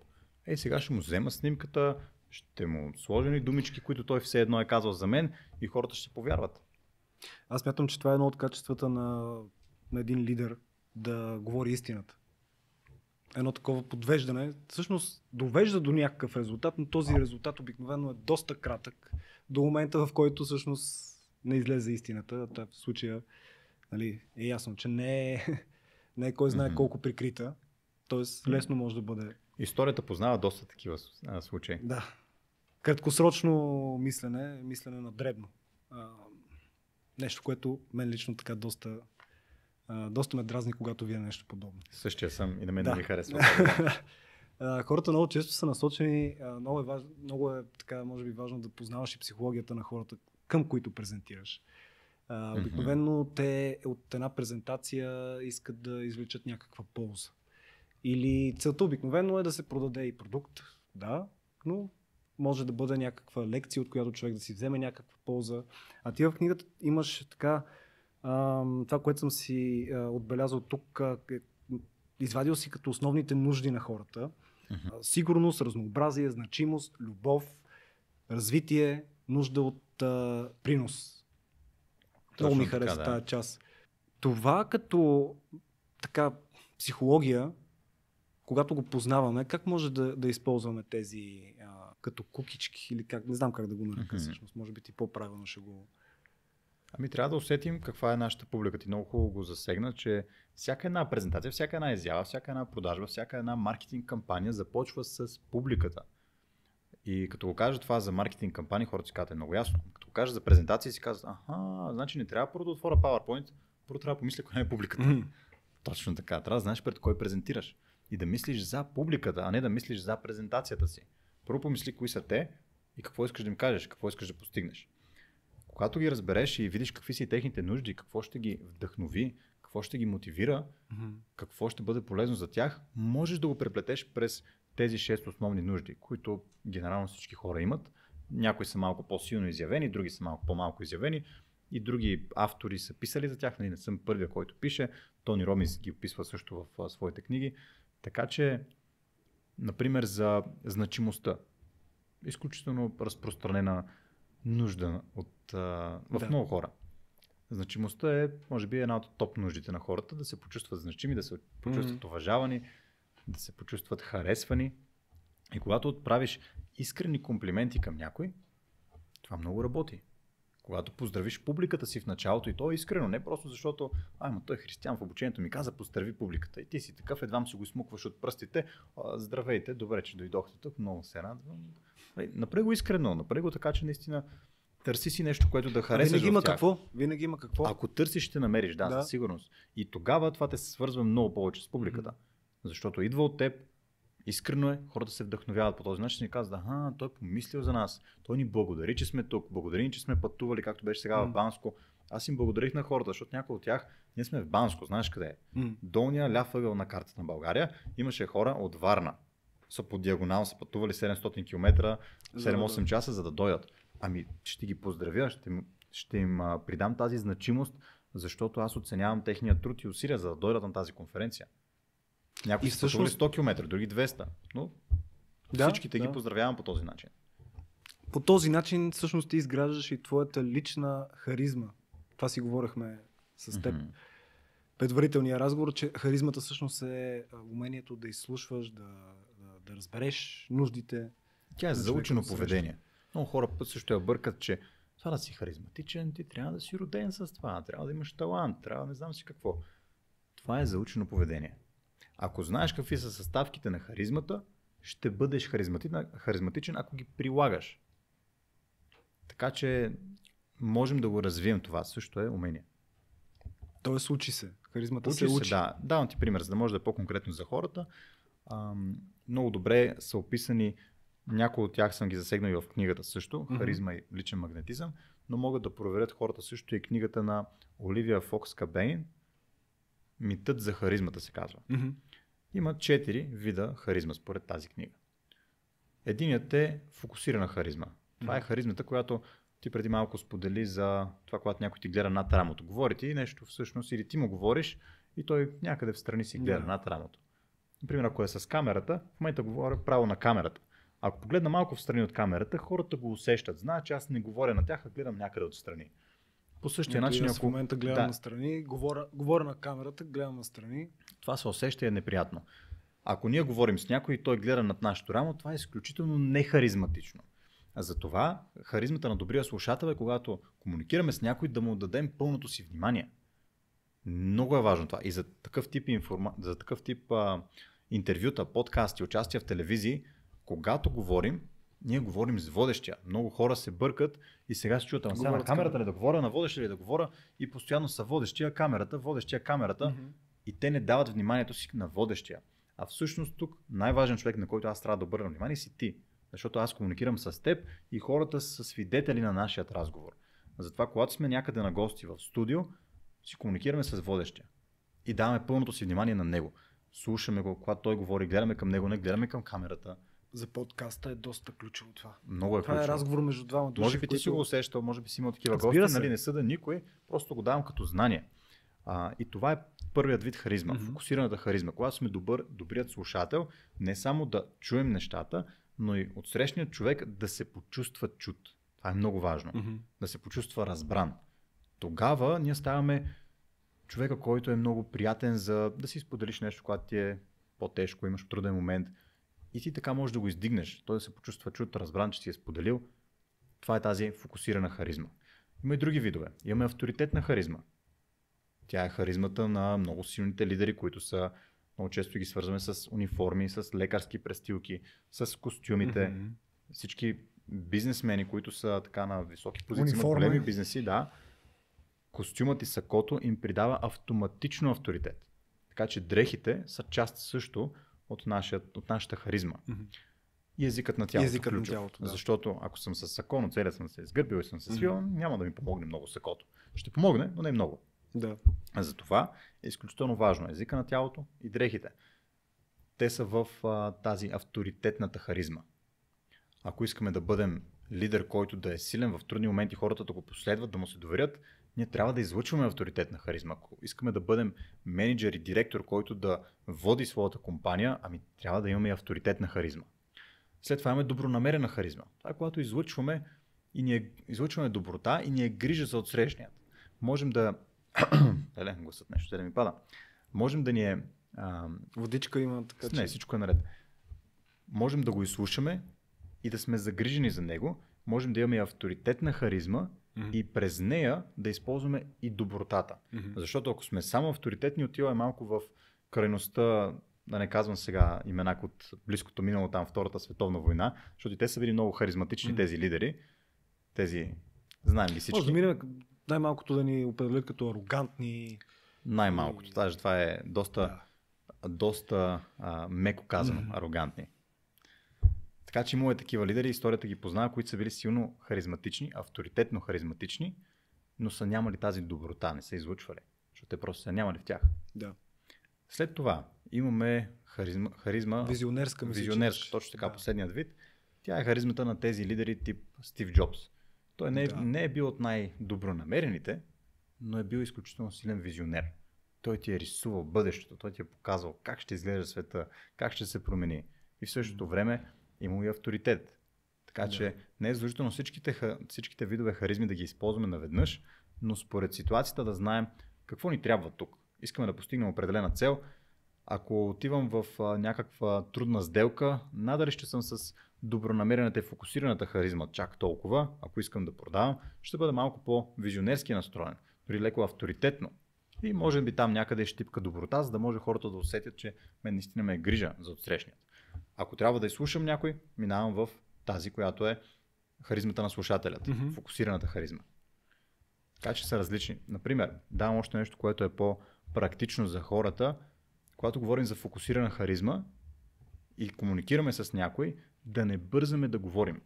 Ей, сега ще му взема снимката, ще му сложа ни думички, които той все едно е казал за мен и хората ще повярват. Аз мятам, че това е едно от качествата на, на един лидер да говори истината. Едно такова подвеждане, всъщност довежда до някакъв резултат, но този резултат обикновено е доста кратък до момента, в който всъщност не излезе истината. Та в случая нали, е ясно, че не е, не е кой знае колко прикрита. Тоест лесно може да бъде. Историята познава доста такива случаи. Да. Краткосрочно мислене, мислене на дребно. Нещо, което мен лично така доста, а, доста ме дразни, когато вие нещо подобно. Същия съм и на мен Да. не ми харесва. Хората много често са насочени, много е, важ, много е така, може би важно да познаваш и психологията на хората, към които презентираш. Обикновено те от една презентация искат да извлечат някаква полза. Или целта обикновено е да се продаде и продукт, да, но може да бъде някаква лекция, от която човек да си вземе някаква полза. А ти в книгата имаш така, това, което съм си отбелязал тук, е, извадил си като основните нужди на хората. Сигурност, разнообразие, значимост, любов, развитие, нужда от а, принос. Много ми Точно хареса да. тази част. Това като така психология, когато го познаваме, как може да, да използваме тези като кукички или как, не знам как да го нарека Мгм. всъщност, може би ти по-правилно ще го... Ами трябва да усетим каква е нашата публика. Ти много хубаво го засегна, че всяка една презентация, всяка една изява, всяка една продажба, всяка една маркетинг кампания започва с публиката. И като го кажа това за маркетинг кампании, хората си казват е много ясно. Като го кажа за презентации, си казват, аха, значи не трябва първо да отворя PowerPoint, първо трябва да помисля коя е публиката. Точно така. Трябва да знаеш пред кой презентираш. И да мислиш за публиката, а не да мислиш за презентацията си. Първо помисли кои са те и какво искаш да им кажеш, какво искаш да постигнеш. Когато ги разбереш и видиш какви са и техните нужди, какво ще ги вдъхнови, какво ще ги мотивира, какво ще бъде полезно за тях, можеш да го преплетеш през тези шест основни нужди, които генерално всички хора имат. Някои са малко по-силно изявени, други са малко по-малко изявени и други автори са писали за тях. Нали, не съм първия, който пише. Тони Робинс ги описва също в своите книги. Така че, например, за значимостта. Изключително разпространена нужда от, а, в Да. много хора. Значимостта е, може би, една от топ нуждите на хората, да се почувстват значими, да се почувстват Мгм. уважавани, да се почувстват харесвани. И когато отправиш искрени комплименти към някой, това много работи. Когато поздравиш публиката си в началото и то е искрено, не просто защото, ай, ма той е християн в обучението ми каза, поздрави публиката. И ти си такъв, едвам си го смукваш от пръстите. Здравейте, добре, че дойдохте тук, много се радвам. Направи го искрено, направи го така, че наистина търси си нещо, което да харесаш Винаги има какво. Винаги има какво. Ако търсиш, ще намериш, да, Да. със сигурност. И тогава това те се свързва много повече с публиката. Защото идва от теб, искрено е, хората се вдъхновяват по този начин и казват, ага, той е помислил за нас, той ни благодари, че сме тук, благодари че сме пътували, както беше сега в М. Банско. Аз им благодарих на хората, защото някои от тях, ние сме в Банско, знаеш къде е? М. Долния ляв ъгъл на картата на България имаше хора от Варна. Са по диагонал, са пътували 700 км, За 7-8 да- часа, за да дойдат. Ами, ще ги поздравя, ще, им- ще им а, придам тази значимост, защото аз оценявам техния труд и усилия, за да дойдат на тази конференция. Някои И са всъщност- 100 км, други 200. Но Да, всичките да. ги поздравявам по този начин. По този начин всъщност ти изграждаш и твоята лична харизма. Това си говорихме с теб. Мгм. Предварителния разговор, че харизмата всъщност е умението да изслушваш, да, да, да разбереш нуждите. Тя е заучено поведение. Много хора път също я бъркат, че Това да си харизматичен, ти трябва да си роден с това, трябва да имаш талант, трябва да не знам си какво. Това е заучено поведение. Ако знаеш какви са съставките на харизмата, ще бъдеш харизматичен, ако ги прилагаш. Така че можем да го развием това. Също е умение. Тоест учи се. Харизмата Учи се учи. да. Давам ти пример, за да може да е по-конкретно за хората. Ам, много добре са описани, някои от тях съм ги засегнал и в книгата също, харизма и личен магнетизъм, но могат да проверят хората също и книгата на Оливия Фокс Кабейн, Митът за харизмата се казва. Мгм. Има четири вида харизма според тази книга. Единият е фокусирана харизма. Това е харизмата, която ти преди малко сподели за това, когато някой ти гледа над рамото. Говори ти нещо всъщност или ти му говориш и той някъде в страни си гледа Да. над рамото. Например, ако е с камерата, в момента говоря право на камерата. Ако погледна малко в страни от камерата, хората го усещат. Знаят, че аз не говоря на тях, а гледам някъде отстрани. По същия Ето и начин, аз в ако момента гледам да. настрани, говоря, говоря на камерата, гледам настрани. това се усеща и е неприятно. Ако ние говорим с някой и той гледа над нашето рамо, това е изключително нехаризматично. А затова харизмата на добрия слушател е когато комуникираме с някой да му дадем пълното си внимание. Много е важно това. И за такъв тип, информа... за такъв тип а, интервюта, подкасти, участия в телевизии, когато говорим, ние говорим с водещия. Много хора се бъркат и сега се чуят, ама сега на камерата ли да говоря, на водещия ли да говоря и постоянно са водещия, камерата, водещия, камерата Мгм. и те не дават вниманието си на водещия. А всъщност тук най-важен човек, на който аз трябва да обърна внимание, си ти. Защото аз комуникирам с теб и хората са свидетели на нашия разговор. Затова, когато сме някъде на гости в студио, си комуникираме с водещия. И даваме пълното си внимание на него. Слушаме го, когато той говори, гледаме към него, не гледаме към камерата. За подкаста е доста ключово това. Много е Това е ключово. разговор между двама души. Може би ти които- си го усещал, може би си имал такива Разбира гости, се. нали, не съда никой, просто го давам като знание. А, и това е първият вид харизма, Мгм. фокусираната харизма. Когато сме добър, добрият слушател, не само да чуем нещата, но и от срещният човек да се почувства чут. Това е много важно. Мгм. Да се почувства разбран. Тогава ние ставаме човека, който е много приятен за да си споделиш нещо, когато ти е по-тежко, имаш труден момент. И ти така можеш да го издигнеш. Той да се почувства чут, разбран, че си е споделил. Това е тази фокусирана харизма. Има и други видове. Имаме авторитетна харизма. Тя е харизмата на много силните лидери, които са много често ги свързваме с униформи, с лекарски престилки, с костюмите. Мгм. Всички бизнесмени, които са така на високи позиции, Униформа. големи бизнеси, да, костюмът и сакото им придава автоматично авторитет. Така че дрехите са част също от, нашия, от нашата харизма. Мгм. И езикът на тялото. езикът на ключов. тялото, да. Защото ако съм с сако, но целият съм се изгърбил и съм се свил, няма да ми помогне много сакото. Ще помогне, но не много. Да. А Затова е изключително важно езика на тялото и дрехите. Те са в а, тази авторитетната харизма. Ако искаме да бъдем лидер, който да е силен в трудни моменти, хората да го последват, да му се доверят, ние трябва да излъчваме авторитетна харизма. Ако искаме да бъдем менеджер и директор, който да води своята компания, ами трябва да имаме авторитетна харизма. След това имаме добронамерена харизма. Това е когато излъчваме и ние излъчваме доброта и ни е грижа за отсрещният. Можем да... Еле, гласът нещо, да ми пада. Можем да ни е... А, Водичка има така, не, че... всичко е наред. Можем да го изслушаме и да сме загрижени за него. Можем да имаме авторитетна харизма Мгм. и през нея да използваме и добротата. Мгм. Защото ако сме само авторитетни, отиваме малко в крайността, да не казвам сега имена от близкото минало там Втората световна война, защото и те са били много харизматични Мгм. тези лидери. Тези, знаем ги всички. Може да минем най-малкото да ни определят като арогантни. Най-малкото. Даже това е доста, Да. доста а, меко казано, Мгм. арогантни. Така че имало е такива лидери, историята ги познава, които са били силно харизматични, авторитетно харизматични, но са нямали тази доброта, не са излучвали, защото те просто са нямали в тях. Да. След това имаме харизма, харизма Визионерска визионерска, точно така, Да. последният вид. Тя е харизмата на тези лидери тип Стив Джобс. Той не е, Да. не е бил от най-добронамерените, но е бил изключително силен визионер. Той ти е рисувал бъдещето, той ти е показвал как ще изглежда света, как ще се промени. И в същото време има и авторитет. Така Да. че не е задължително всичките, всичките видове харизми да ги използваме наведнъж, но според ситуацията да знаем какво ни трябва тук. Искаме да постигнем определена цел, Ако отивам в някаква трудна сделка, надали ще съм с добронамерената и фокусираната харизма чак толкова, ако искам да продавам, ще бъда малко по-визионерски настроен, дори леко авторитетно. И може би там някъде ще типка доброта, за да може хората да усетят, че мен наистина ме е грижа за отсрещният. Ако трябва да изслушам някой, минавам в тази, която е харизмата на слушателят, mm-hmm. фокусираната харизма. Така че са различни. Например, давам още нещо, което е по-практично за хората. Когато говорим за фокусирана харизма и комуникираме с някой, да не бързаме да говорим.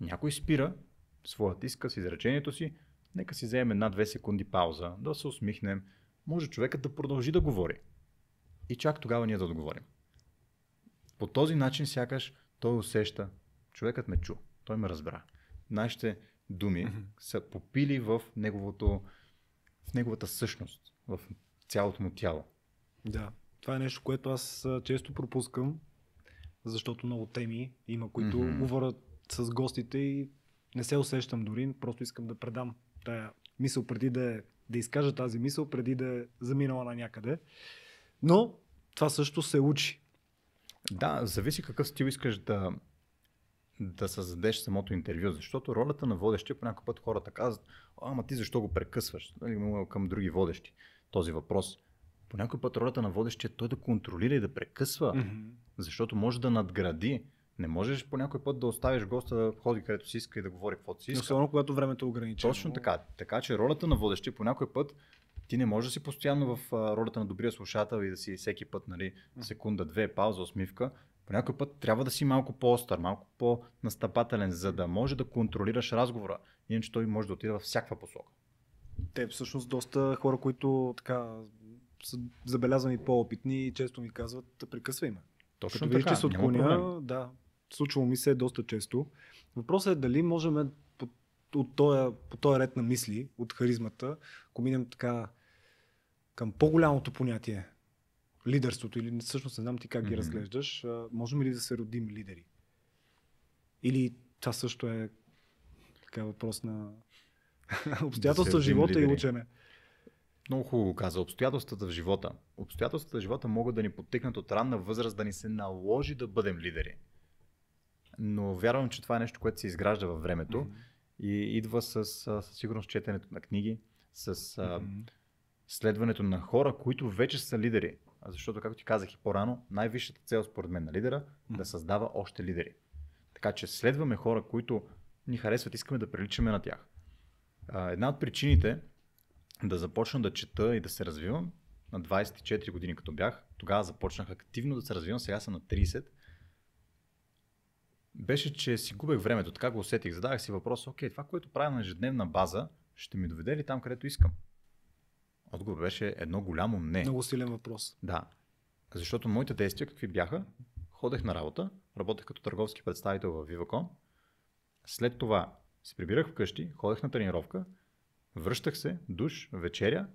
Някой спира своят иска с изречението си, нека си вземем една-две секунди пауза, да се усмихнем, може човекът да продължи да говори. И чак тогава ние да отговорим. По този начин сякаш той усеща, човекът ме чу, той ме разбра. Нашите думи mm-hmm. са попили в, неговото, в неговата същност, в цялото му тяло. Да, това е нещо, което аз често пропускам, защото много теми има, които mm-hmm. говорят с гостите и не се усещам дори, просто искам да предам тая мисъл преди да, е, да изкажа тази мисъл, преди да е заминала на някъде. Но това също се учи. Да, зависи какъв стил искаш да, да създадеш самото интервю, защото ролята на водещия по някакъв път хората казват, ама ти защо го прекъсваш? Нали, към други водещи този въпрос. По някой път ролята на водещия е той да контролира и да прекъсва, mm-hmm. защото може да надгради. Не можеш по някой път да оставиш госта да ходи където си иска и да говори каквото си иска. Особено когато времето е ограничено. Точно така. Така че ролята на водещия по някой път ти не можеш да си постоянно в ролята на добрия слушател и да си всеки път, нали, секунда, две, пауза, усмивка. По някой път трябва да си малко по-остър, малко по-настъпателен, за да може да контролираш разговора. Иначе той може да отиде във всякаква посока. Те всъщност доста хора, които така са забелязвани по-опитни и често ми казват, прекъсвай ме. Точно Като така, че се отклоня, да, случвало ми се доста често. Въпросът е дали можем от този, по този ред на мисли, от харизмата, ако минем така към по-голямото понятие, лидерството, или всъщност не знам ти как mm-hmm. ги разглеждаш, можем ли да се родим лидери? Или това също е така въпрос на обстоятелства в живота лидери. и учене? Много хубаво каза. Обстоятелствата в живота. Обстоятелствата в живота могат да ни подтикнат от ранна възраст да ни се наложи да бъдем лидери. Но вярвам, че това е нещо, което се изгражда във времето mm-hmm. И идва с, със сигурност четенето на книги, с mm-hmm. следването на хора, които вече са лидери. Защото, както ти казах и по-рано, най-висшата цел според мен на лидера е да създава още лидери. Така че следваме хора, които ни харесват, искаме да приличаме на тях. Една от причините да започна да чета и да се развивам на 24 години като бях, тогава започнах активно да се развивам, сега съм на 30, беше, че си губех времето, така го усетих. Задавах си въпрос, окей, това, което правя на ежедневна база, ще ми доведе ли там, където искам? Отговор беше едно голямо не. Много силен въпрос. Да. Защото моите действия какви бяха? Ходех на работа, работех като търговски представител в Viva.com. След това се прибирах вкъщи, ходех на тренировка, връщах се, душ, вечеря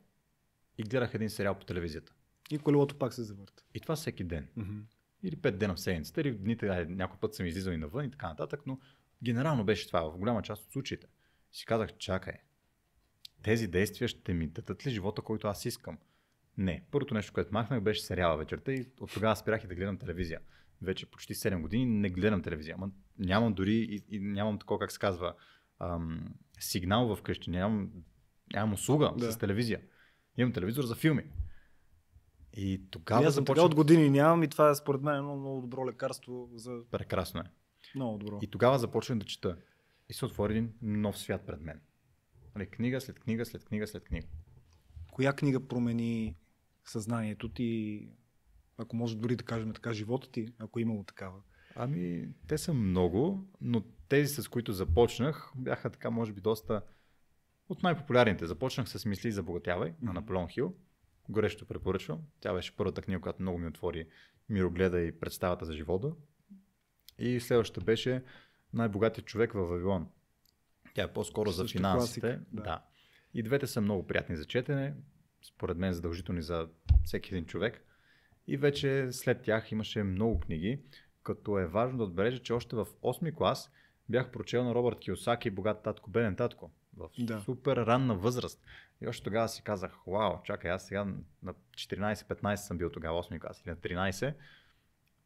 и гледах един сериал по телевизията. И колелото пак се завърта. И това всеки ден. Mm-hmm. Или пет дена в седмицата, или дните, някой път съм излизал и навън и така нататък, но генерално беше това в голяма част от случаите. Си казах, чакай, тези действия ще ми дадат ли живота, който аз искам? Не. Първото нещо, което махнах, беше сериала вечерта и от тогава спрях и да гледам телевизия. Вече почти 7 години не гледам телевизия. Ама нямам дори и, и нямам такова, как се казва, ам, сигнал вкъщи. Нямам, нямам услуга да. с телевизия. Имам телевизор за филми. И тогава аз започнах... от години нямам и това е според мен едно много добро лекарство за... Прекрасно е. Много добро. И тогава започнах да чета. И се отвори един нов свят пред мен. Нали, книга след книга, след книга, след книга. Коя книга промени съзнанието ти, ако може дори да кажем така, живота ти, ако е имало такава? Ами, те са много, но тези, с които започнах, бяха така, може би, доста от най-популярните. Започнах с Мисли за богатявай mm-hmm. на Наполеон Хил. Горещо препоръчвам. Тя беше първата книга, която много ми отвори мирогледа и представата за живота. И следващата беше Най-богатият човек във Вавилон. Тя е по-скоро за финансите. Класика, да. да. И двете са много приятни за четене, според мен задължителни за всеки един човек. И вече след тях имаше много книги, като е важно да отбележа, че още в 8 клас бях прочел на Робърт Киосаки Богат татко, беден татко. В Да. супер ранна възраст. И още тогава си казах, вау, чакай, аз сега на 14-15 съм бил тогава, 8 клас или на 13.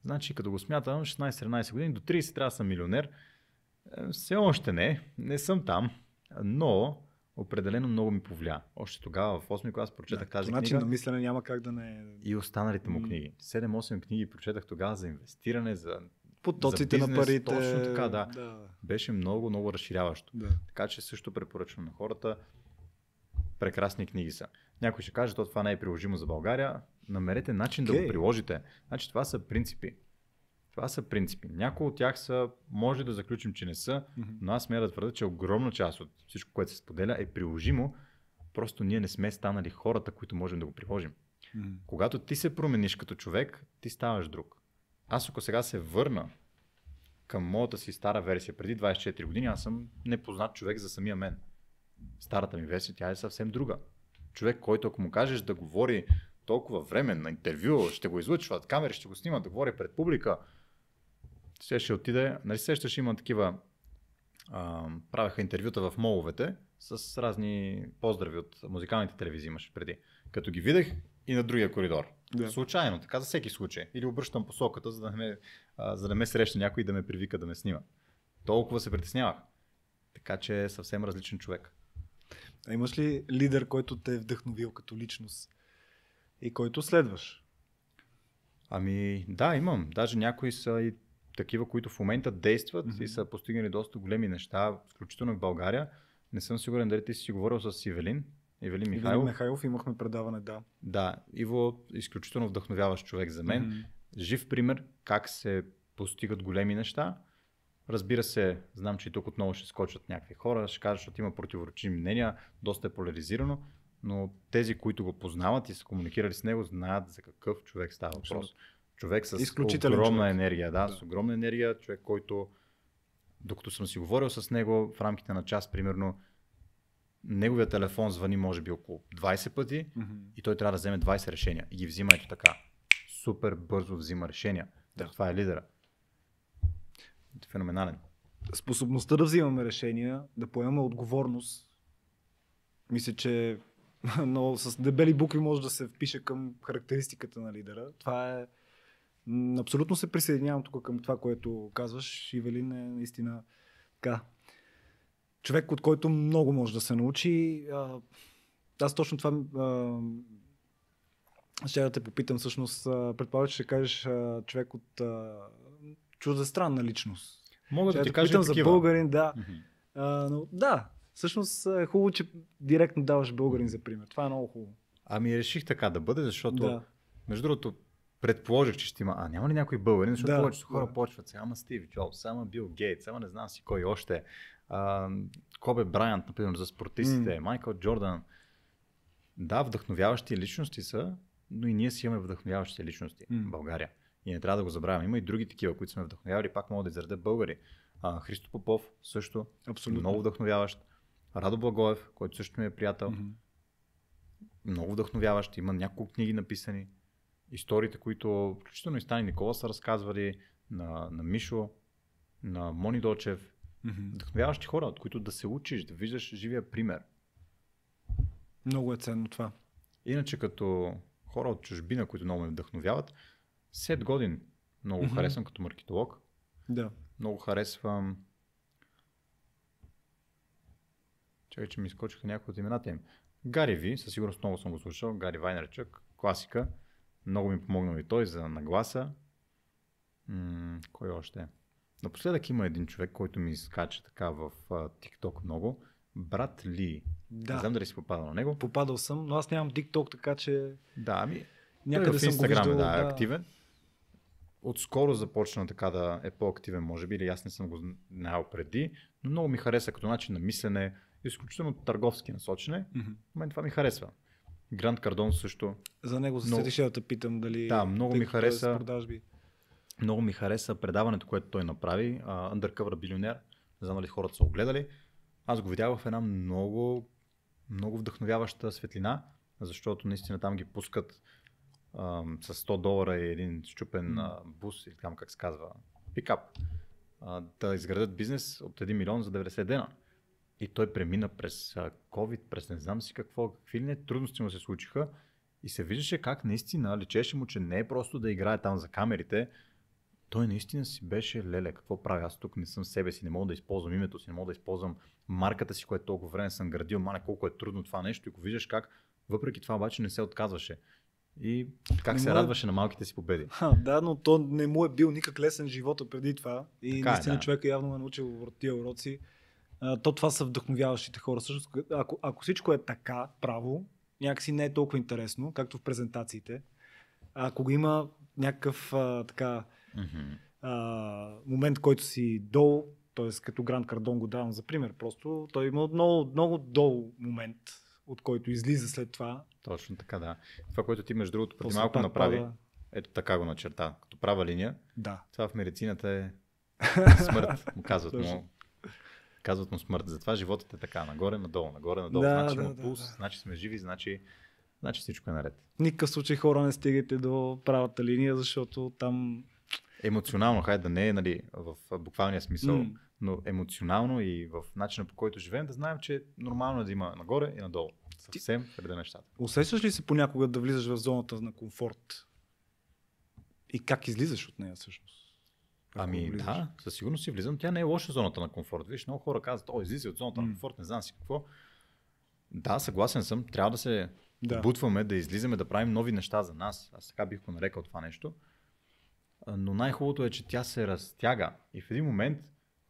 Значи, като го смятам, 16-17 години, до 30 трябва да съм милионер. Е, Все още не, не съм там, но определено много ми повлия. Още тогава, в 8 клас, прочетах Да, тази начин книга на мислене няма как да не... и останалите му книги. 7-8 книги прочетах тогава за инвестиране, за... Потоците на парите. точно така, да. да. Беше много, много разширяващо. да. Така че също препоръчвам на хората. Прекрасни книги са. Някой ще каже, то това не е приложимо за България. Намерете начин да Окей. го приложите. Значи това са принципи. Това са принципи. Някои от тях са, може да заключим, че не са, но аз смея да твърда, че огромна част от всичко, което се споделя е приложимо. Просто ние не сме станали хората, които можем да го приложим. Мгм. Когато ти се промениш като човек, ти ставаш друг. Аз ако сега се върна към моята си стара версия, преди 24 години, аз съм непознат човек за самия мен. Старата ми версия, тя е съвсем друга. Човек, който ако му кажеш да говори толкова време на интервю, ще го излъчват, камери ще го снимат, да говори пред публика, ще, ще отиде, нали се сещаш, има такива, а, правеха интервюта в моловете с разни поздрави от музикалните телевизии имаше преди. Като ги видях и на другия коридор. Да. Случайно, така за всеки случай. Или обръщам посоката, за да, ме, а, за да ме срещне някой и да ме привика да ме снима. Толкова се притеснявах. Така че е съвсем различен човек. А имаш ли лидер, който те е вдъхновил като личност и който следваш? Ами да, имам. Даже някои са и такива, които в момента действат Мгм. и са постигнали доста големи неща, включително в България. Не съм сигурен дали ти си говорил с Ивелин. Ивелин Михайлов. Михайлов. Михайлов имахме предаване, да. Да, Иво изключително вдъхновяващ човек за мен. Мгм. Жив пример как се постигат големи неща. Разбира се, знам, че и тук отново ще скочат някакви хора, ще кажат, защото има противоречиви мнения, доста е поляризирано, но тези, които го познават и са комуникирали с него, знаят за какъв човек става въпрос. Абсолютно. Човек с Изключителен огромна човек. енергия, да, Да. с огромна енергия, човек, който, докато съм си говорил с него в рамките на час, примерно, неговия телефон звъни може би около 20 пъти, Мгм. и той трябва да вземе 20 решения и ги взима ето така. Супер бързо взима решения. Да. Това е лидера. Феноменален. Способността да взимаме решения, да поемаме отговорност, мисля, че но с дебели букви може да се впише към характеристиката на лидера. Това е... Абсолютно се присъединявам тук към това, което казваш. Ивелин е наистина така. Човек, от който много може да се научи. Аз точно това ще да те попитам всъщност. Предполагам, че ще кажеш човек от чуждестранна личност. Мога Ще да ти кажа попитам и за българин, да. А, но, да, всъщност е хубаво, че директно даваш българин за пример. Това е много хубаво. Ами реших така да бъде, защото, Да. между другото, предположих, че ще има. А няма ли някой българин? Защото Да, повечето хора да. почват. Сега, ама Стив Джобс, ама Бил Гейтс, ама не знам си кой още. А, Кобе Брайант, например, за спортистите, Майкъл Джордан. Да, вдъхновяващи личности са, но и ние си имаме вдъхновяващи личности М. в България. И не трябва да го забравяме. Има и други такива, които сме вдъхновявали, пак мога да изредя българи. А, Христо Попов също, Абсолютно. много вдъхновяващ. Радо Благоев, който също ми е приятел, Мгм. много вдъхновяващ. Има няколко книги написани. Историите, които включително и Стани Никола са разказвали, на, на Мишо, на Мони Дочев. Мгм. Вдъхновяващи хора, от които да се учиш, да виждаш живия пример. Много е ценно това. Иначе като хора от чужбина, които много ме вдъхновяват, Сет Годин много Мгм. харесвам като маркетолог. Да. Много харесвам... Чакай, че ми изкочиха някои от имената им. Гари Ви, със сигурност много съм го слушал. Гари Вайнерчък, класика. Много ми помогна и той за нагласа. М- кой още? Напоследък има един човек, който ми скача така в а, TikTok много. Брат Ли. Да. Не знам дали си попадал на него. Попадал съм, но аз нямам TikTok, така че Да, ами някъде той в Инстаграм виждал. е да, активен. Отскоро започна така да е по-активен, може би, или аз не съм го знаел преди, но много ми хареса като начин на мислене, изключително търговски насочене. Мгм. Мен това ми харесва. Гранд Кардон също. За него се Много- да те питам дали... Да, много ми е хареса. продажби. Много ми хареса предаването, което той направи, uh, Undercover Billionaire. Не знам дали хората са огледали. Аз го видях в една много, много вдъхновяваща светлина, защото наистина там ги пускат uh, с 100 долара и един щупен uh, бус, или там как се казва, пикап, uh, да изградят бизнес от 1 милион за 90 дена. И той премина през COVID, през не знам си какво, какви ли не трудности му се случиха. И се виждаше как наистина лечеше му, че не е просто да играе там за камерите. Той наистина си беше леле, какво правя? Аз тук не съм себе си, не мога да използвам името си, не мога да използвам марката си, което толкова време съм градил. Мане колко е трудно това нещо и го виждаш как въпреки това обаче не се отказваше. И как Не се му е- радваше на малките си победи. Ха, да, но то не му е бил никак лесен живота преди това. И Така е, наистина да. човека явно е научил от тия уроци. То това са вдъхновяващите хора. Също, ако, ако всичко е така, право, някакси не е толкова интересно, както в презентациите. А ако го има някакъв а, така, а, момент, който си долу, т.е. като Гранд Кардон го давам за пример, просто той има много, много долу момент, от който излиза след това. Точно така, да. Това, което ти между другото преди малко направи, пада. ето така го начерта, като права линия. Да. Това в медицината е смърт, му казват му. Казват му смърт. Затова животът е така, нагоре, надолу, нагоре, надолу. Да, значи да, има да, пулс, да. значи сме живи, значи, значи всичко е наред. В никакъв случай хора не стигайте до правата линия, защото там Емоционално, хайде да не е нали, в буквалния смисъл, М. но емоционално и в начина по който живеем, да знаем, че нормално е да има нагоре и надолу. Съвсем преди нещата. Усещаш ли се понякога да влизаш в зоната на комфорт? И как излизаш от нея всъщност? Ами влизаш? да, със сигурност си влизам. Тя не е лоша зоната на комфорт. Виж, много хора казват, о, излизай от зоната на М. комфорт, не знам си какво. Да, съгласен съм. Трябва да се Да. бутваме, да излизаме, да правим нови неща за нас. Аз така бих го нарекал това нещо. Но най-хубавото е, че тя се разтяга. И в един момент,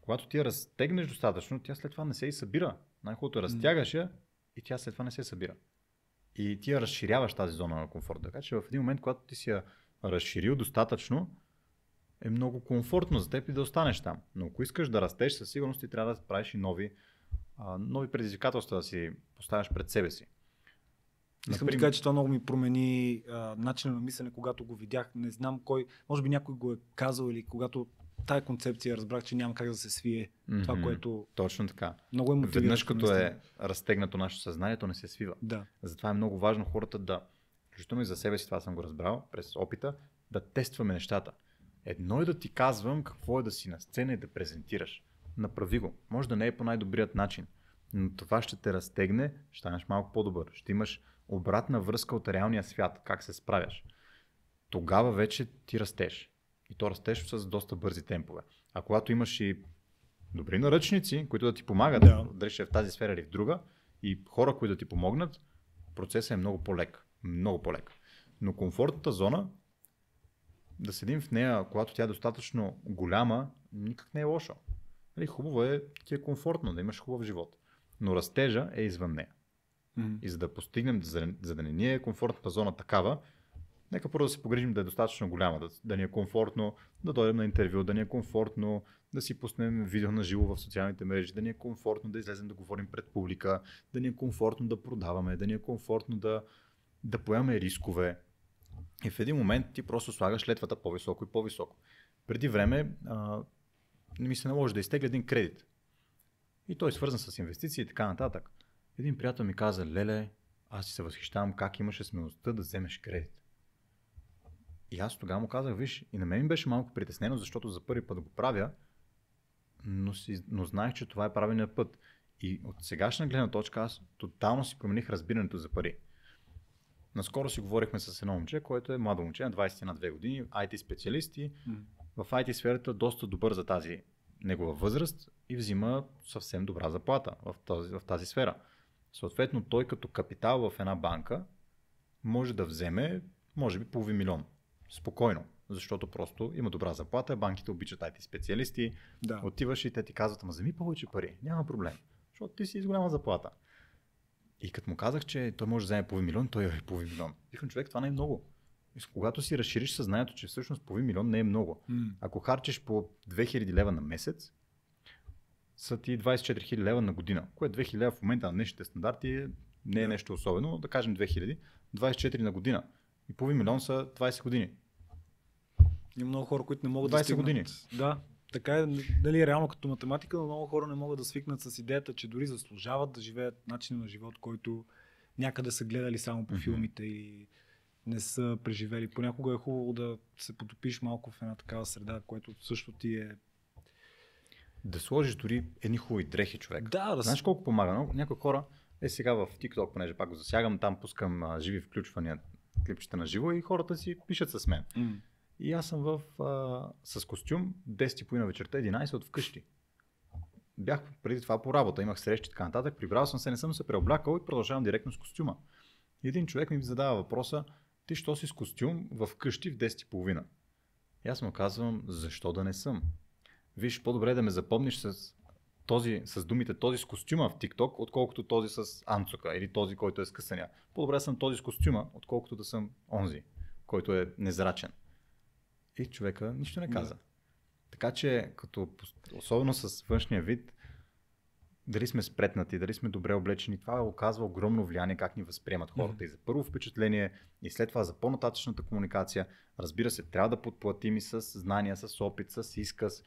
когато ти я разтегнеш достатъчно, тя след това не се и събира. Най-хубавото е разтягаш я и тя след това не се събира. И ти я разширяваш тази зона на комфорт. Така че в един момент, когато ти си я разширил достатъчно, е много комфортно за теб и да останеш там. Но ако искаш да растеш, със сигурност ти трябва да правиш и нови, а, нови предизвикателства да си поставяш пред себе си. Искам да кажа, че това много ми промени а, начина на мислене, когато го видях. Не знам кой, може би някой го е казал или когато тая концепция разбрах, че няма как да се свие. Това, Мгм. което Точно така. много е мотивиращо. Веднъж като е разтегнато нашето съзнание, то не се свива. Да. Затова е много важно хората да, включително и за себе си, това съм го разбрал през опита, да тестваме нещата. Едно е да ти казвам какво е да си на сцена и да презентираш. Направи го. Може да не е по най-добрият начин, но това ще те разтегне, ще станеш малко по-добър. Ще имаш обратна връзка от реалния свят, как се справяш. Тогава вече ти растеш. И то растеш с доста бързи темпове. А когато имаш и добри наръчници, които да ти помагат, Да. дали ще е в тази сфера или в друга, и хора, които да ти помогнат, процесът е много по-лек. Много по-лек. Но комфортната зона, да седим в нея, когато тя е достатъчно голяма, никак не е лошо. Нали, хубаво е, ти е комфортно, да имаш хубав живот. Но растежа е извън нея. М. И за да постигнем, за, за да не ни е комфортната зона такава, нека първо да се погрижим да е достатъчно голяма, да, да ни е комфортно да дойдем на интервю, да ни е комфортно да си пуснем видео на живо в социалните мрежи, да ни е комфортно да излезем да говорим пред публика, да ни е комфортно да продаваме, да ни е комфортно да, да поемаме рискове. И в един момент ти просто слагаш летвата по-високо и по-високо. Преди време а, ми се наложи да изтегля един кредит. И той е свързан с инвестиции и така нататък. Един приятел ми каза, леле, аз си се възхищавам как имаше смелостта да вземеш кредит. И аз тогава му казах, виж, и на мен ми беше малко притеснено, защото за първи път го правя, но, си, но знаех, че това е правилният път. И от сегашна гледна точка аз тотално си промених разбирането за пари. Наскоро си говорихме с едно момче, което е младо момче на 20 на 2 години, IT специалист и в IT сферата доста добър за тази негова възраст и взима съвсем добра заплата в тази, в тази сфера. Съответно, той като капитал в една банка може да вземе, може би, половин милион. Спокойно. Защото просто има добра заплата, банките обичат IT специалисти, Да. отиваш и те ти казват, ама вземи повече пари, няма проблем. Защото ти си с голяма заплата. И като му казах, че той може да вземе половин милион, той е половин милион. Викам, човек, това не е много. И когато си разшириш съзнанието, че всъщност половин милион не е много. М. Ако харчиш по 2000 лева на месец, са ти 24 000 лева на година, което 2000 лева в момента на днешните стандарти е- не е нещо особено, да кажем 2000, 24 на година. И половин милион са 20 години. Има много хора, които не могат 20 да стигнат. години. Да, така е, дали е реално като математика, но много хора не могат да свикнат с идеята, че дори заслужават да живеят начин на живот, който някъде са гледали само по Мгм. филмите и не са преживели. Понякога е хубаво да се потопиш малко в една такава среда, което също ти е да сложиш дори едни хубави дрехи, човек. Да, да. Знаеш колко помага? Много- Някои хора, е сега в TikTok, понеже пак го засягам, там пускам а, живи включвания, клипчета на живо и хората си пишат с мен. М. И аз съм в, а, с костюм 10 на вечерта, 11 от вкъщи. Бях преди това по работа, имах срещи и така нататък, прибрал съм се, не съм се преоблякал и продължавам директно с костюма. И един човек ми задава въпроса, ти що си с костюм в къщи в 10.30? И аз му казвам, защо да не съм? Виж, по-добре да ме запомниш с, този, с думите този с костюма в TikTok, отколкото този с анцука или този, който е с. По-добре съм този с костюма, отколкото да съм онзи, който е незрачен. И човека нищо не каза. Така че, като, особено с външния вид, дали сме спретнати, дали сме добре облечени, това оказва огромно влияние как ни възприемат хората. Мгм. И за първо впечатление, и след това за по-нататъчната комуникация. Разбира се, трябва да подплатим и с знания, с опит, с изказ.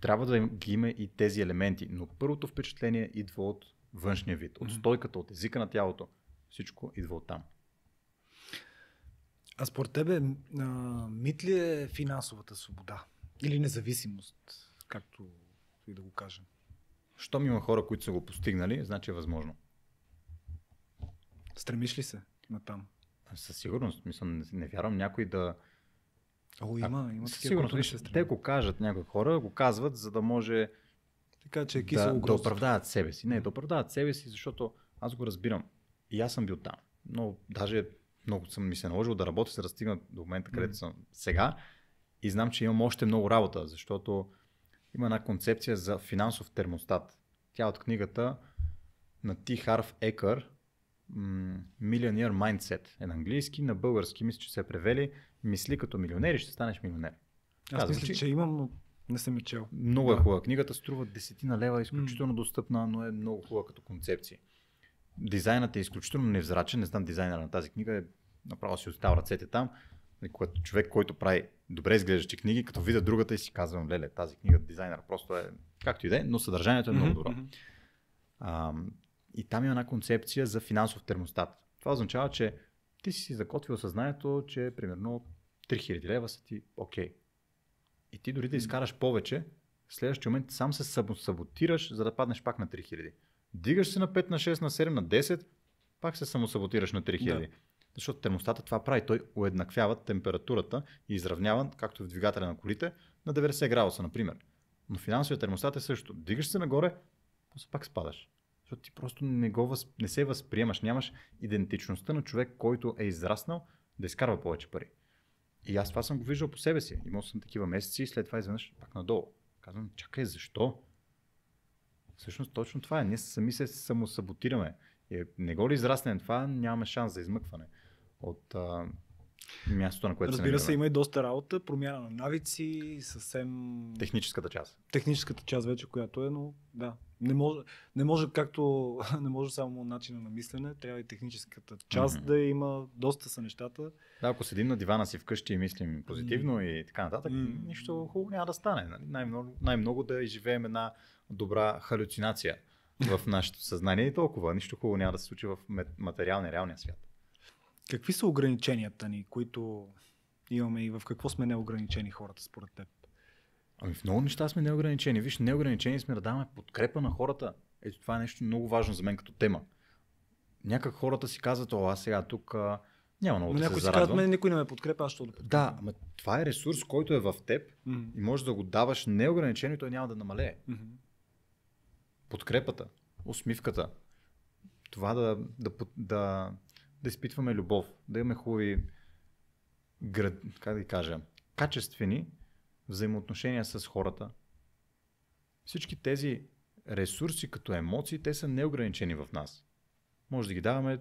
Трябва да ги има и тези елементи. Но първото впечатление идва от външния вид, от стойката, от езика на тялото. Всичко идва от там. А според тебе, а, мит ли е финансовата свобода? Или независимост, както и да го кажем? Щом има хора, които са го постигнали, значи е възможно. Стремиш ли се на там? Със сигурност. Мисля, не, не вярвам някой да. О, има, има Със такива, сигурност. се те го кажат, някои хора го казват, за да може Така че е да, да оправдаят себе си. Не, да оправдаят себе си, защото аз го разбирам. И аз съм бил там. Но даже много съм ми се наложил да работя, за да стигна до момента, където съм сега. И знам, че имам още много работа, защото има една концепция за финансов термостат. Тя е от книгата на Ти Харв Екър, Millionaire Mindset е на английски, на български мисля, че се е превели Мисли като милионер и ще станеш милионер. Аз Казвам, мисля, че- че имам, но не съм я чел. Много е Да. хубава. Книгата струва десетина лева, изключително достъпна, но е много хубава като концепция. Дизайнът е изключително невзрачен. Не знам дизайнера на тази книга, е направо си оставя ръцете там. И Когато човек, който прави добре изглеждащи книги, като видя другата и си казвам, леле, тази книга дизайнер просто е както и да е, но съдържанието е много добро. А, и там има една концепция за финансов термостат. Това означава, че ти си си закотвил съзнанието, че примерно 3000 лева са ти окей. И ти дори да изкараш повече, в следващия момент сам се сабо- саботираш, за да паднеш пак на 3000. Дигаш се на 5, на 6, на 7, на 10, пак се самосаботираш на 3000. Да. Защото термостата това прави. Той уеднаквява температурата и изравнява, както в двигателя на колите, на 90 градуса, например. Но финансовият термостат е също. Дигаш се нагоре, после пак спадаш. Защото ти просто не, го въз... не се възприемаш, нямаш идентичността на човек, който е израснал да изкарва повече пари. И аз това съм го виждал по себе си. Имал съм такива месеци и след това изведнъж пак надолу. Казвам, чакай, защо? Всъщност точно това е. Ние сами се самосаботираме. И не го ли израснем това, нямаме шанс за измъкване от а, мястото, на което Разбира се се, намираме. има и доста работа, промяна на навици, съвсем Техническата част. техническата част вече, която е, но да. Не може, не може както не може само начина на мислене, трябва и техническата част Мгм. да има. Доста са нещата. Да, ако седим на дивана си вкъщи и мислим позитивно и така нататък, М. нищо хубаво няма да стане. Нали? Най-много, най-много да изживеем една добра халюцинация в нашето съзнание и толкова. Нищо хубаво няма да се случи в материалния, реалния свят. Какви са ограниченията ни, които имаме и в какво сме неограничени хората според теб? Ами в много неща сме неограничени. Виж, неограничени сме да даваме подкрепа на хората. Ето това е нещо много важно за мен като тема. Някак хората си казват, о, аз сега тук а, няма много Но да някой се си казва, зарадвам. мен никой не ме подкрепя, аз ще да подкрепя. Да, ама това е ресурс, който е в теб Мгм. и можеш да го даваш неограничено и той няма да намалее. Мгм. подкрепата, усмивката, това да, да, да, да изпитваме любов, да имаме хубави, град, как да кажа, качествени взаимоотношения с хората. Всички тези ресурси като емоции, те са неограничени в нас. Може да ги даваме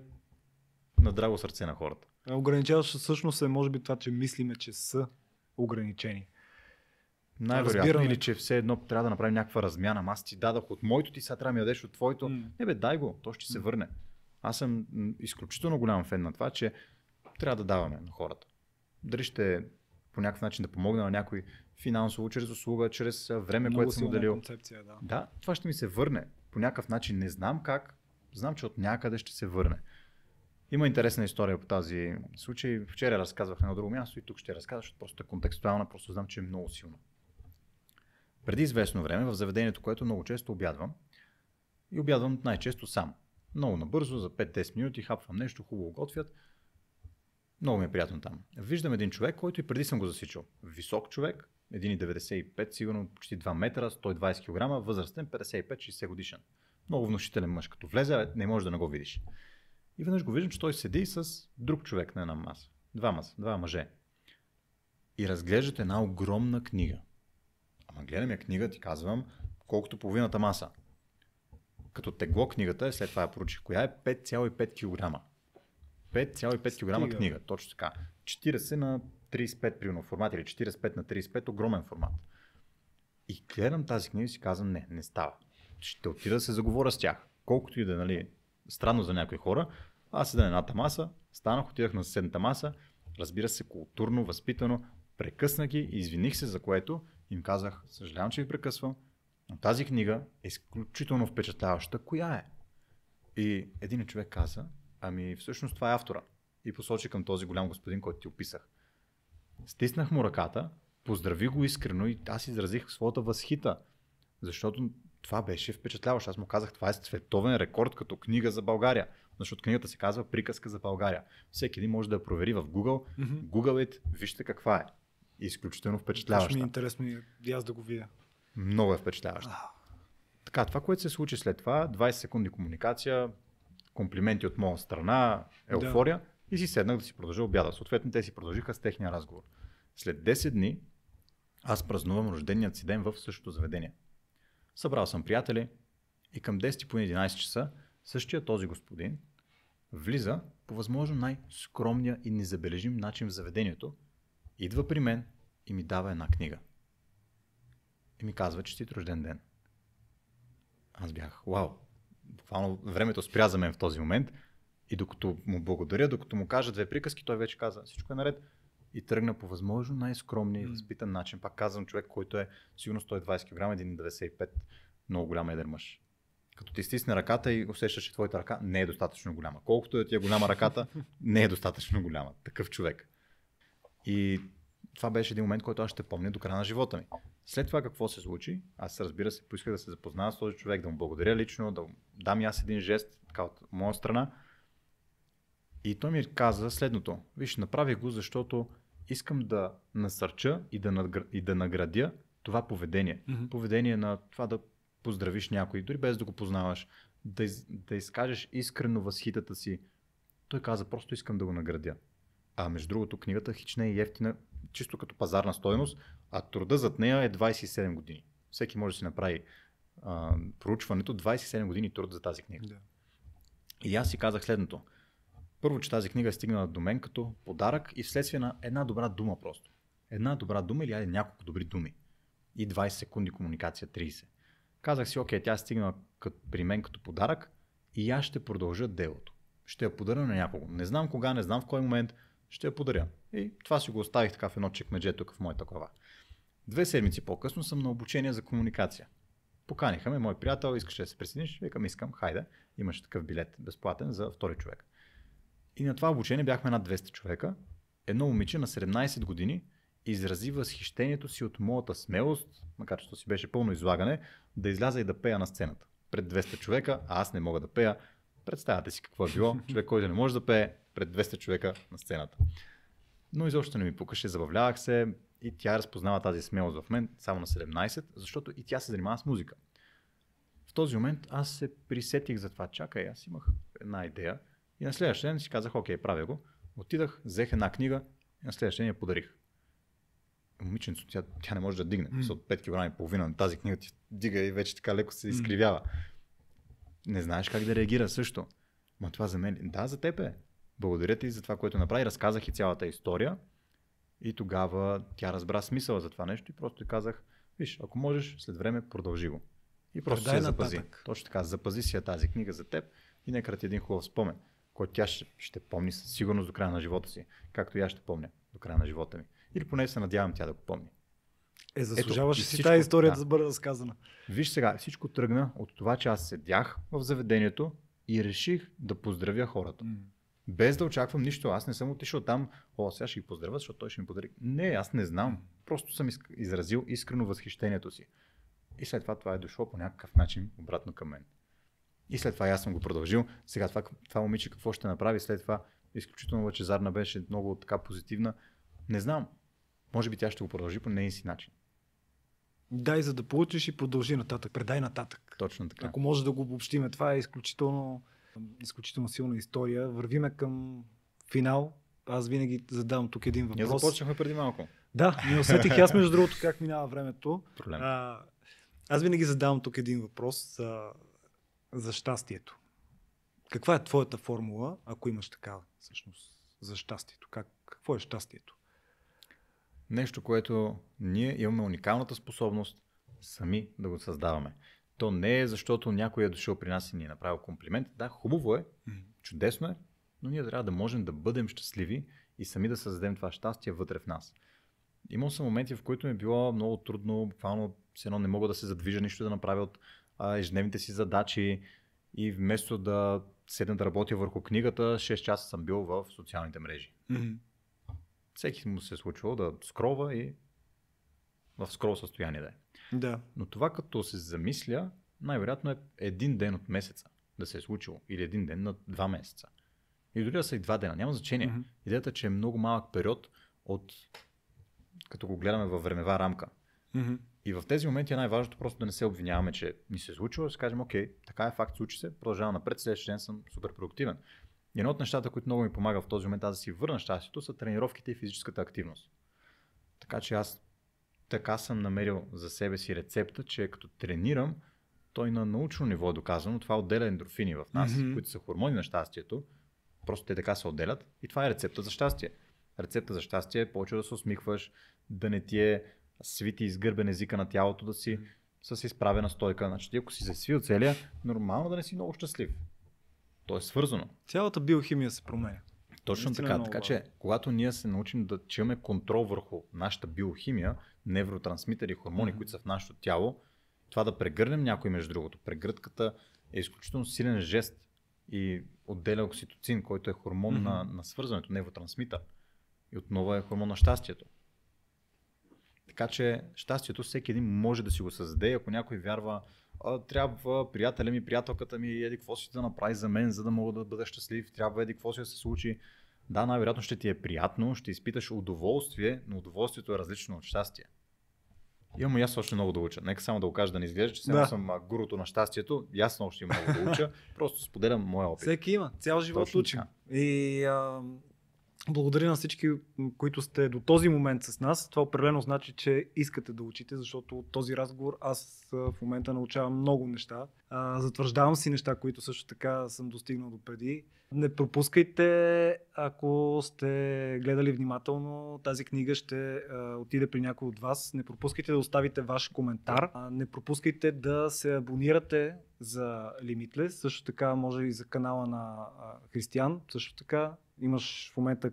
на драго сърце на хората. А Ограничаващ всъщност е, може би, това, че мислиме, че са ограничени. Най-вероятно Разбираме. или че все едно трябва да направим някаква размяна. Аз ти дадах от моето, ти сега трябва да ми дадеш от твоето. М. Не бе, дай го, то ще се М. върне. Аз съм изключително голям фен на това, че трябва да даваме на хората. Дали ще по някакъв начин да помогна на някой финансово, чрез услуга, чрез време, Много което съм отделил. концепция, да. Да, това ще ми се върне. По някакъв начин не знам как, знам, че от някъде ще се върне. Има интересна история по тази случай. Вчера разказвах на едно друго място и тук ще разказвам, защото просто е контекстуална, просто знам, че е много силна. Преди известно време в заведението, което много често обядвам, и обядвам най-често сам. Много набързо, за 5-10 минути, хапвам нещо, хубаво готвят. Много ми е приятно там. Виждам един човек, който и преди съм го засичал. Висок човек, 1,95, сигурно почти 2 метра, 120 кг, възрастен, 55-60 годишен. Много внушителен мъж. Като влезе, не може да не го видиш. И веднъж го виждам, че той седи с друг човек на една маса. Два маса, два мъже. И разглеждат една огромна книга. Ама гледам я книга, ти казвам, колкото половината маса. Като тегло книгата, след това я проучих, коя е 5,5 кг. 5,5 кг книга, точно така. 40 на 35 примерно формат или 45 на 35 огромен формат. И гледам тази книга и си казвам, не, не става. Ще отида да се заговоря с тях. Колкото и да е нали, странно за някои хора, аз седа на едната маса, станах, отидах на съседната маса, разбира се, културно, възпитано, прекъснах ги, извиних се за което им казах, съжалявам, че ви прекъсвам, но тази книга е изключително впечатляваща. Коя е? И един човек каза, ами всъщност това е автора. И посочи към този голям господин, който ти описах. Стиснах му ръката, поздрави го искрено и аз изразих своята възхита, защото това беше впечатляващо. Аз му казах, това е световен рекорд като книга за България. Защото книгата се казва Приказка за България. Всеки един може да я провери в Google. Mm-hmm. Google it, вижте каква е. Изключително впечатляваща. Точно ми е интересно и аз да го видя. Много е впечатляваща. Ah. Така, това, което се случи след това, 20 секунди комуникация, комплименти от моя страна, еуфория да. и си седнах да си продължа обяда. Съответно, те си продължиха с техния разговор. След 10 дни аз празнувам рожденият си ден в същото заведение. Събрал съм приятели и към 10 по 11 часа същия този господин влиза по възможно най-скромния и незабележим начин в заведението, идва при мен и ми дава една книга. И ми казва, че си рожден ден. Аз бях, вау, буквално времето спря за мен в този момент и докато му благодаря, докато му кажа две приказки, той вече каза, всичко е наред и тръгна по възможно най-скромния и възпитан начин. Пак казвам човек, който е сигурно 120 кг, 1,95 много голям едър мъж. Като ти стисне ръката и усещаш, че твоята ръка не е достатъчно голяма. Колкото е ти е голяма ръката, не е достатъчно голяма. Такъв човек. И това беше един момент, който аз ще помня до края на живота ми. След това какво се случи? Аз разбира се, поисках да се запозная с този човек, да му благодаря лично, да дам и аз един жест така, от моя страна. И той ми каза следното. Виж, направих го, защото искам да насърча и да, нагр... и да наградя това поведение. Mm-hmm. Поведение на това да поздравиш някой, дори без да го познаваш, да, из... да изкажеш искрено възхитата си. Той каза, просто искам да го наградя. А между другото, книгата хич не е ефтина, чисто като пазарна стоеност, а труда зад нея е 27 години. Всеки може да си направи а, проучването, 27 години труд за тази книга. Да. И аз си казах следното. Първо, че тази книга е стигнала до мен като подарък и вследствие на една добра дума просто. Една добра дума или айде няколко добри думи. И 20 секунди комуникация, 30. Казах си, окей, тя е стигнала при мен като подарък и аз ще продължа делото. Ще я подаря на някого. Не знам кога, не знам в кой момент, ще я подаря. И това си го оставих така в едно чекмедже тук в моята глава. Две седмици по-късно съм на обучение за комуникация. Поканиха ме, мой приятел, искаше да се присъединиш, викам, искам, хайде, имаш такъв билет безплатен за втори човек. И на това обучение бяхме над 200 човека. Едно момиче на 17 години изрази възхищението си от моята смелост, макар че то си беше пълно излагане, да изляза и да пея на сцената. Пред 200 човека, а аз не мога да пея. Представяте си какво е било. Човек, който не може да пее пред 200 човека на сцената. Но изобщо не ми пукаше, забавлявах се и тя разпознава тази смелост в мен само на 17, защото и тя се занимава с музика. В този момент аз се присетих за това. Чакай, аз имах една идея и на следващия ден си казах, окей, правя го. Отидах, взех една книга и на следващия ден я подарих. Момиченцето, тя, тя не може да дигне. Mm. От 5 кг и половина на тази книга ти дига и вече така леко се изкривява. Mm. Не знаеш как да реагира също. Ма това за мен, да, за теб е. Благодаря ти за това, което направи. Разказах и цялата история. И тогава тя разбра смисъла за това нещо и просто казах, виж, ако можеш, след време продължи го. И просто се запази. Точно така, запази си я тази книга за теб и нека ти един хубав спомен който тя ще, ще помни със сигурност до края на живота си, както и аз ще помня до края на живота ми. Или поне се надявам тя да го помни. Е, заслужаваше си тази история да, да бъде разказана. Виж сега, всичко тръгна от това, че аз седях в заведението и реших да поздравя хората. Mm. Без да очаквам нищо. Аз не съм отишъл там, о, сега ще ги поздравя, защото той ще ми подари. Не, аз не знам. Просто съм изразил искрено възхищението си. И след това това е дошло по някакъв начин обратно към мен. И след това аз съм го продължил. Сега това, това момиче какво ще направи след това? Изключително лъчезарна беше, много така позитивна. Не знам. Може би тя ще го продължи по нейния си начин. Дай за да получиш и продължи нататък. Предай нататък. Точно така. Ако може да го обобщиме, това е изключително, изключително силна история. Вървиме към финал. Аз винаги задавам тук един въпрос. Ние започнахме преди малко. Да, не усетих аз между другото как минава времето. Проблем. А, аз винаги задавам тук един въпрос за, за щастието. Каква е твоята формула, ако имаш такава, всъщност, за щастието? Как, какво е щастието? Нещо, което ние имаме уникалната способност сами да го създаваме. То не е защото някой е дошъл при нас и ни е направил комплимент. Да, хубаво е, чудесно е, но ние трябва да можем да бъдем щастливи и сами да създадем това щастие вътре в нас. Имал съм моменти, в които ми е било много трудно, буквално все едно не мога да се задвижа, нищо да направя от а, ежедневните си задачи и вместо да седна да работя върху книгата, 6 часа съм бил в социалните мрежи. Mm-hmm. Всеки му се е случвало да скролва и в скрол състояние да е. Да. Но това като се замисля, най-вероятно е един ден от месеца да се е случило. Или един ден на два месеца. И дори да са и два дена, няма значение. Мгм. Идеята е, че е много малък период от като го гледаме във времева рамка. Mm-hmm. И в тези моменти е най-важното просто да не се обвиняваме, че ни се е случило, да си кажем, окей, така е факт, случи се, продължавам напред, следващия ден съм супер продуктивен. И едно от нещата, които много ми помага в този момент аз да си върна щастието, са тренировките и физическата активност. Така че аз така съм намерил за себе си рецепта, че като тренирам, той на научно ниво е доказано, това отделя ендорфини в нас, Мгм. които са хормони на щастието, просто те така се отделят и това е рецепта за щастие. Рецепта за щастие е повече да се усмихваш, да не ти е свити изгърбен езика на тялото, да си с изправена стойка. Значи ти ако си се свил целия, нормално да не си много щастлив. То е свързано. Цялата биохимия се променя. Точно Наистина е така. много Така че, когато ние се научим да че имаме контрол върху нашата биохимия, невротрансмитери, хормони, Мгм. които са в нашето тяло, това да прегърнем някой между другото. Прегръдката е изключително силен жест и отделя окситоцин, който е хормон Мгм. на, на свързването, невротрансмитър. И отново е хормон на щастието. Така че щастието всеки един може да си го създаде. Ако някой вярва, а, трябва приятеля ми, приятелката ми, еди какво си да направи за мен, за да мога да бъда щастлив, трябва еди какво си да се случи. Да, най-вероятно ще ти е приятно, ще изпиташ удоволствие, но удоволствието е различно от щастие. Имам и аз още много да уча. Нека само да го кажа да не изглежда, че сега Да. съм а, гуруто на щастието. Аз още имам много да уча. Просто споделям моя опит. Всеки има. Цял живот Точно учим. И а, благодаря на всички, които сте до този момент с нас. Това определено значи, че искате да учите, защото от този разговор аз в момента научавам много неща. Затвърждавам си неща, които също така съм достигнал до преди. Не пропускайте, ако сте гледали внимателно, тази книга ще отиде при някой от вас. Не пропускайте да оставите ваш коментар. Не пропускайте да се абонирате за Limitless. Също така може и за канала на Християн. Също така имаш в момента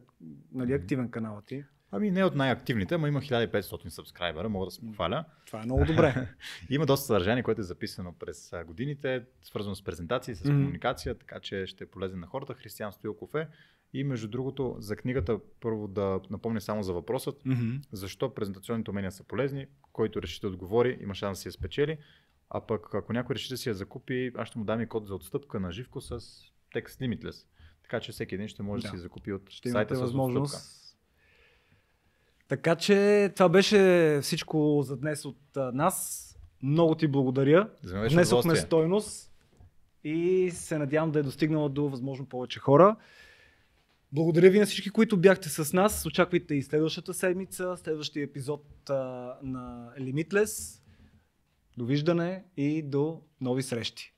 нали, активен канал ти. Ами не от най-активните, ама има 1500 сабскрайбера, мога да се похваля. Това е много добре. Има доста съдържание, което е записано през годините, свързано с презентации, с комуникация, така че ще е полезен на хората. Християн Стоилков е. И между другото, за книгата първо да напомня само за въпросът, защо презентационните умения са полезни, който реши да отговори, има шанс да си я спечели. А пък ако някой реши да си я закупи, аз ще му дам и код за отстъпка на живко с текст Limitless. Така че всеки един ще може да, Да. си закупи от ще сайта с възможност. отстъпка. Така че това беше всичко за днес от а, нас. Много ти благодаря. Внесохме стойност и се надявам да е достигнала до възможно повече хора. Благодаря ви на всички, които бяхте с нас. Очаквайте и следващата седмица, следващия епизод а, на Limitless. Довиждане и до нови срещи.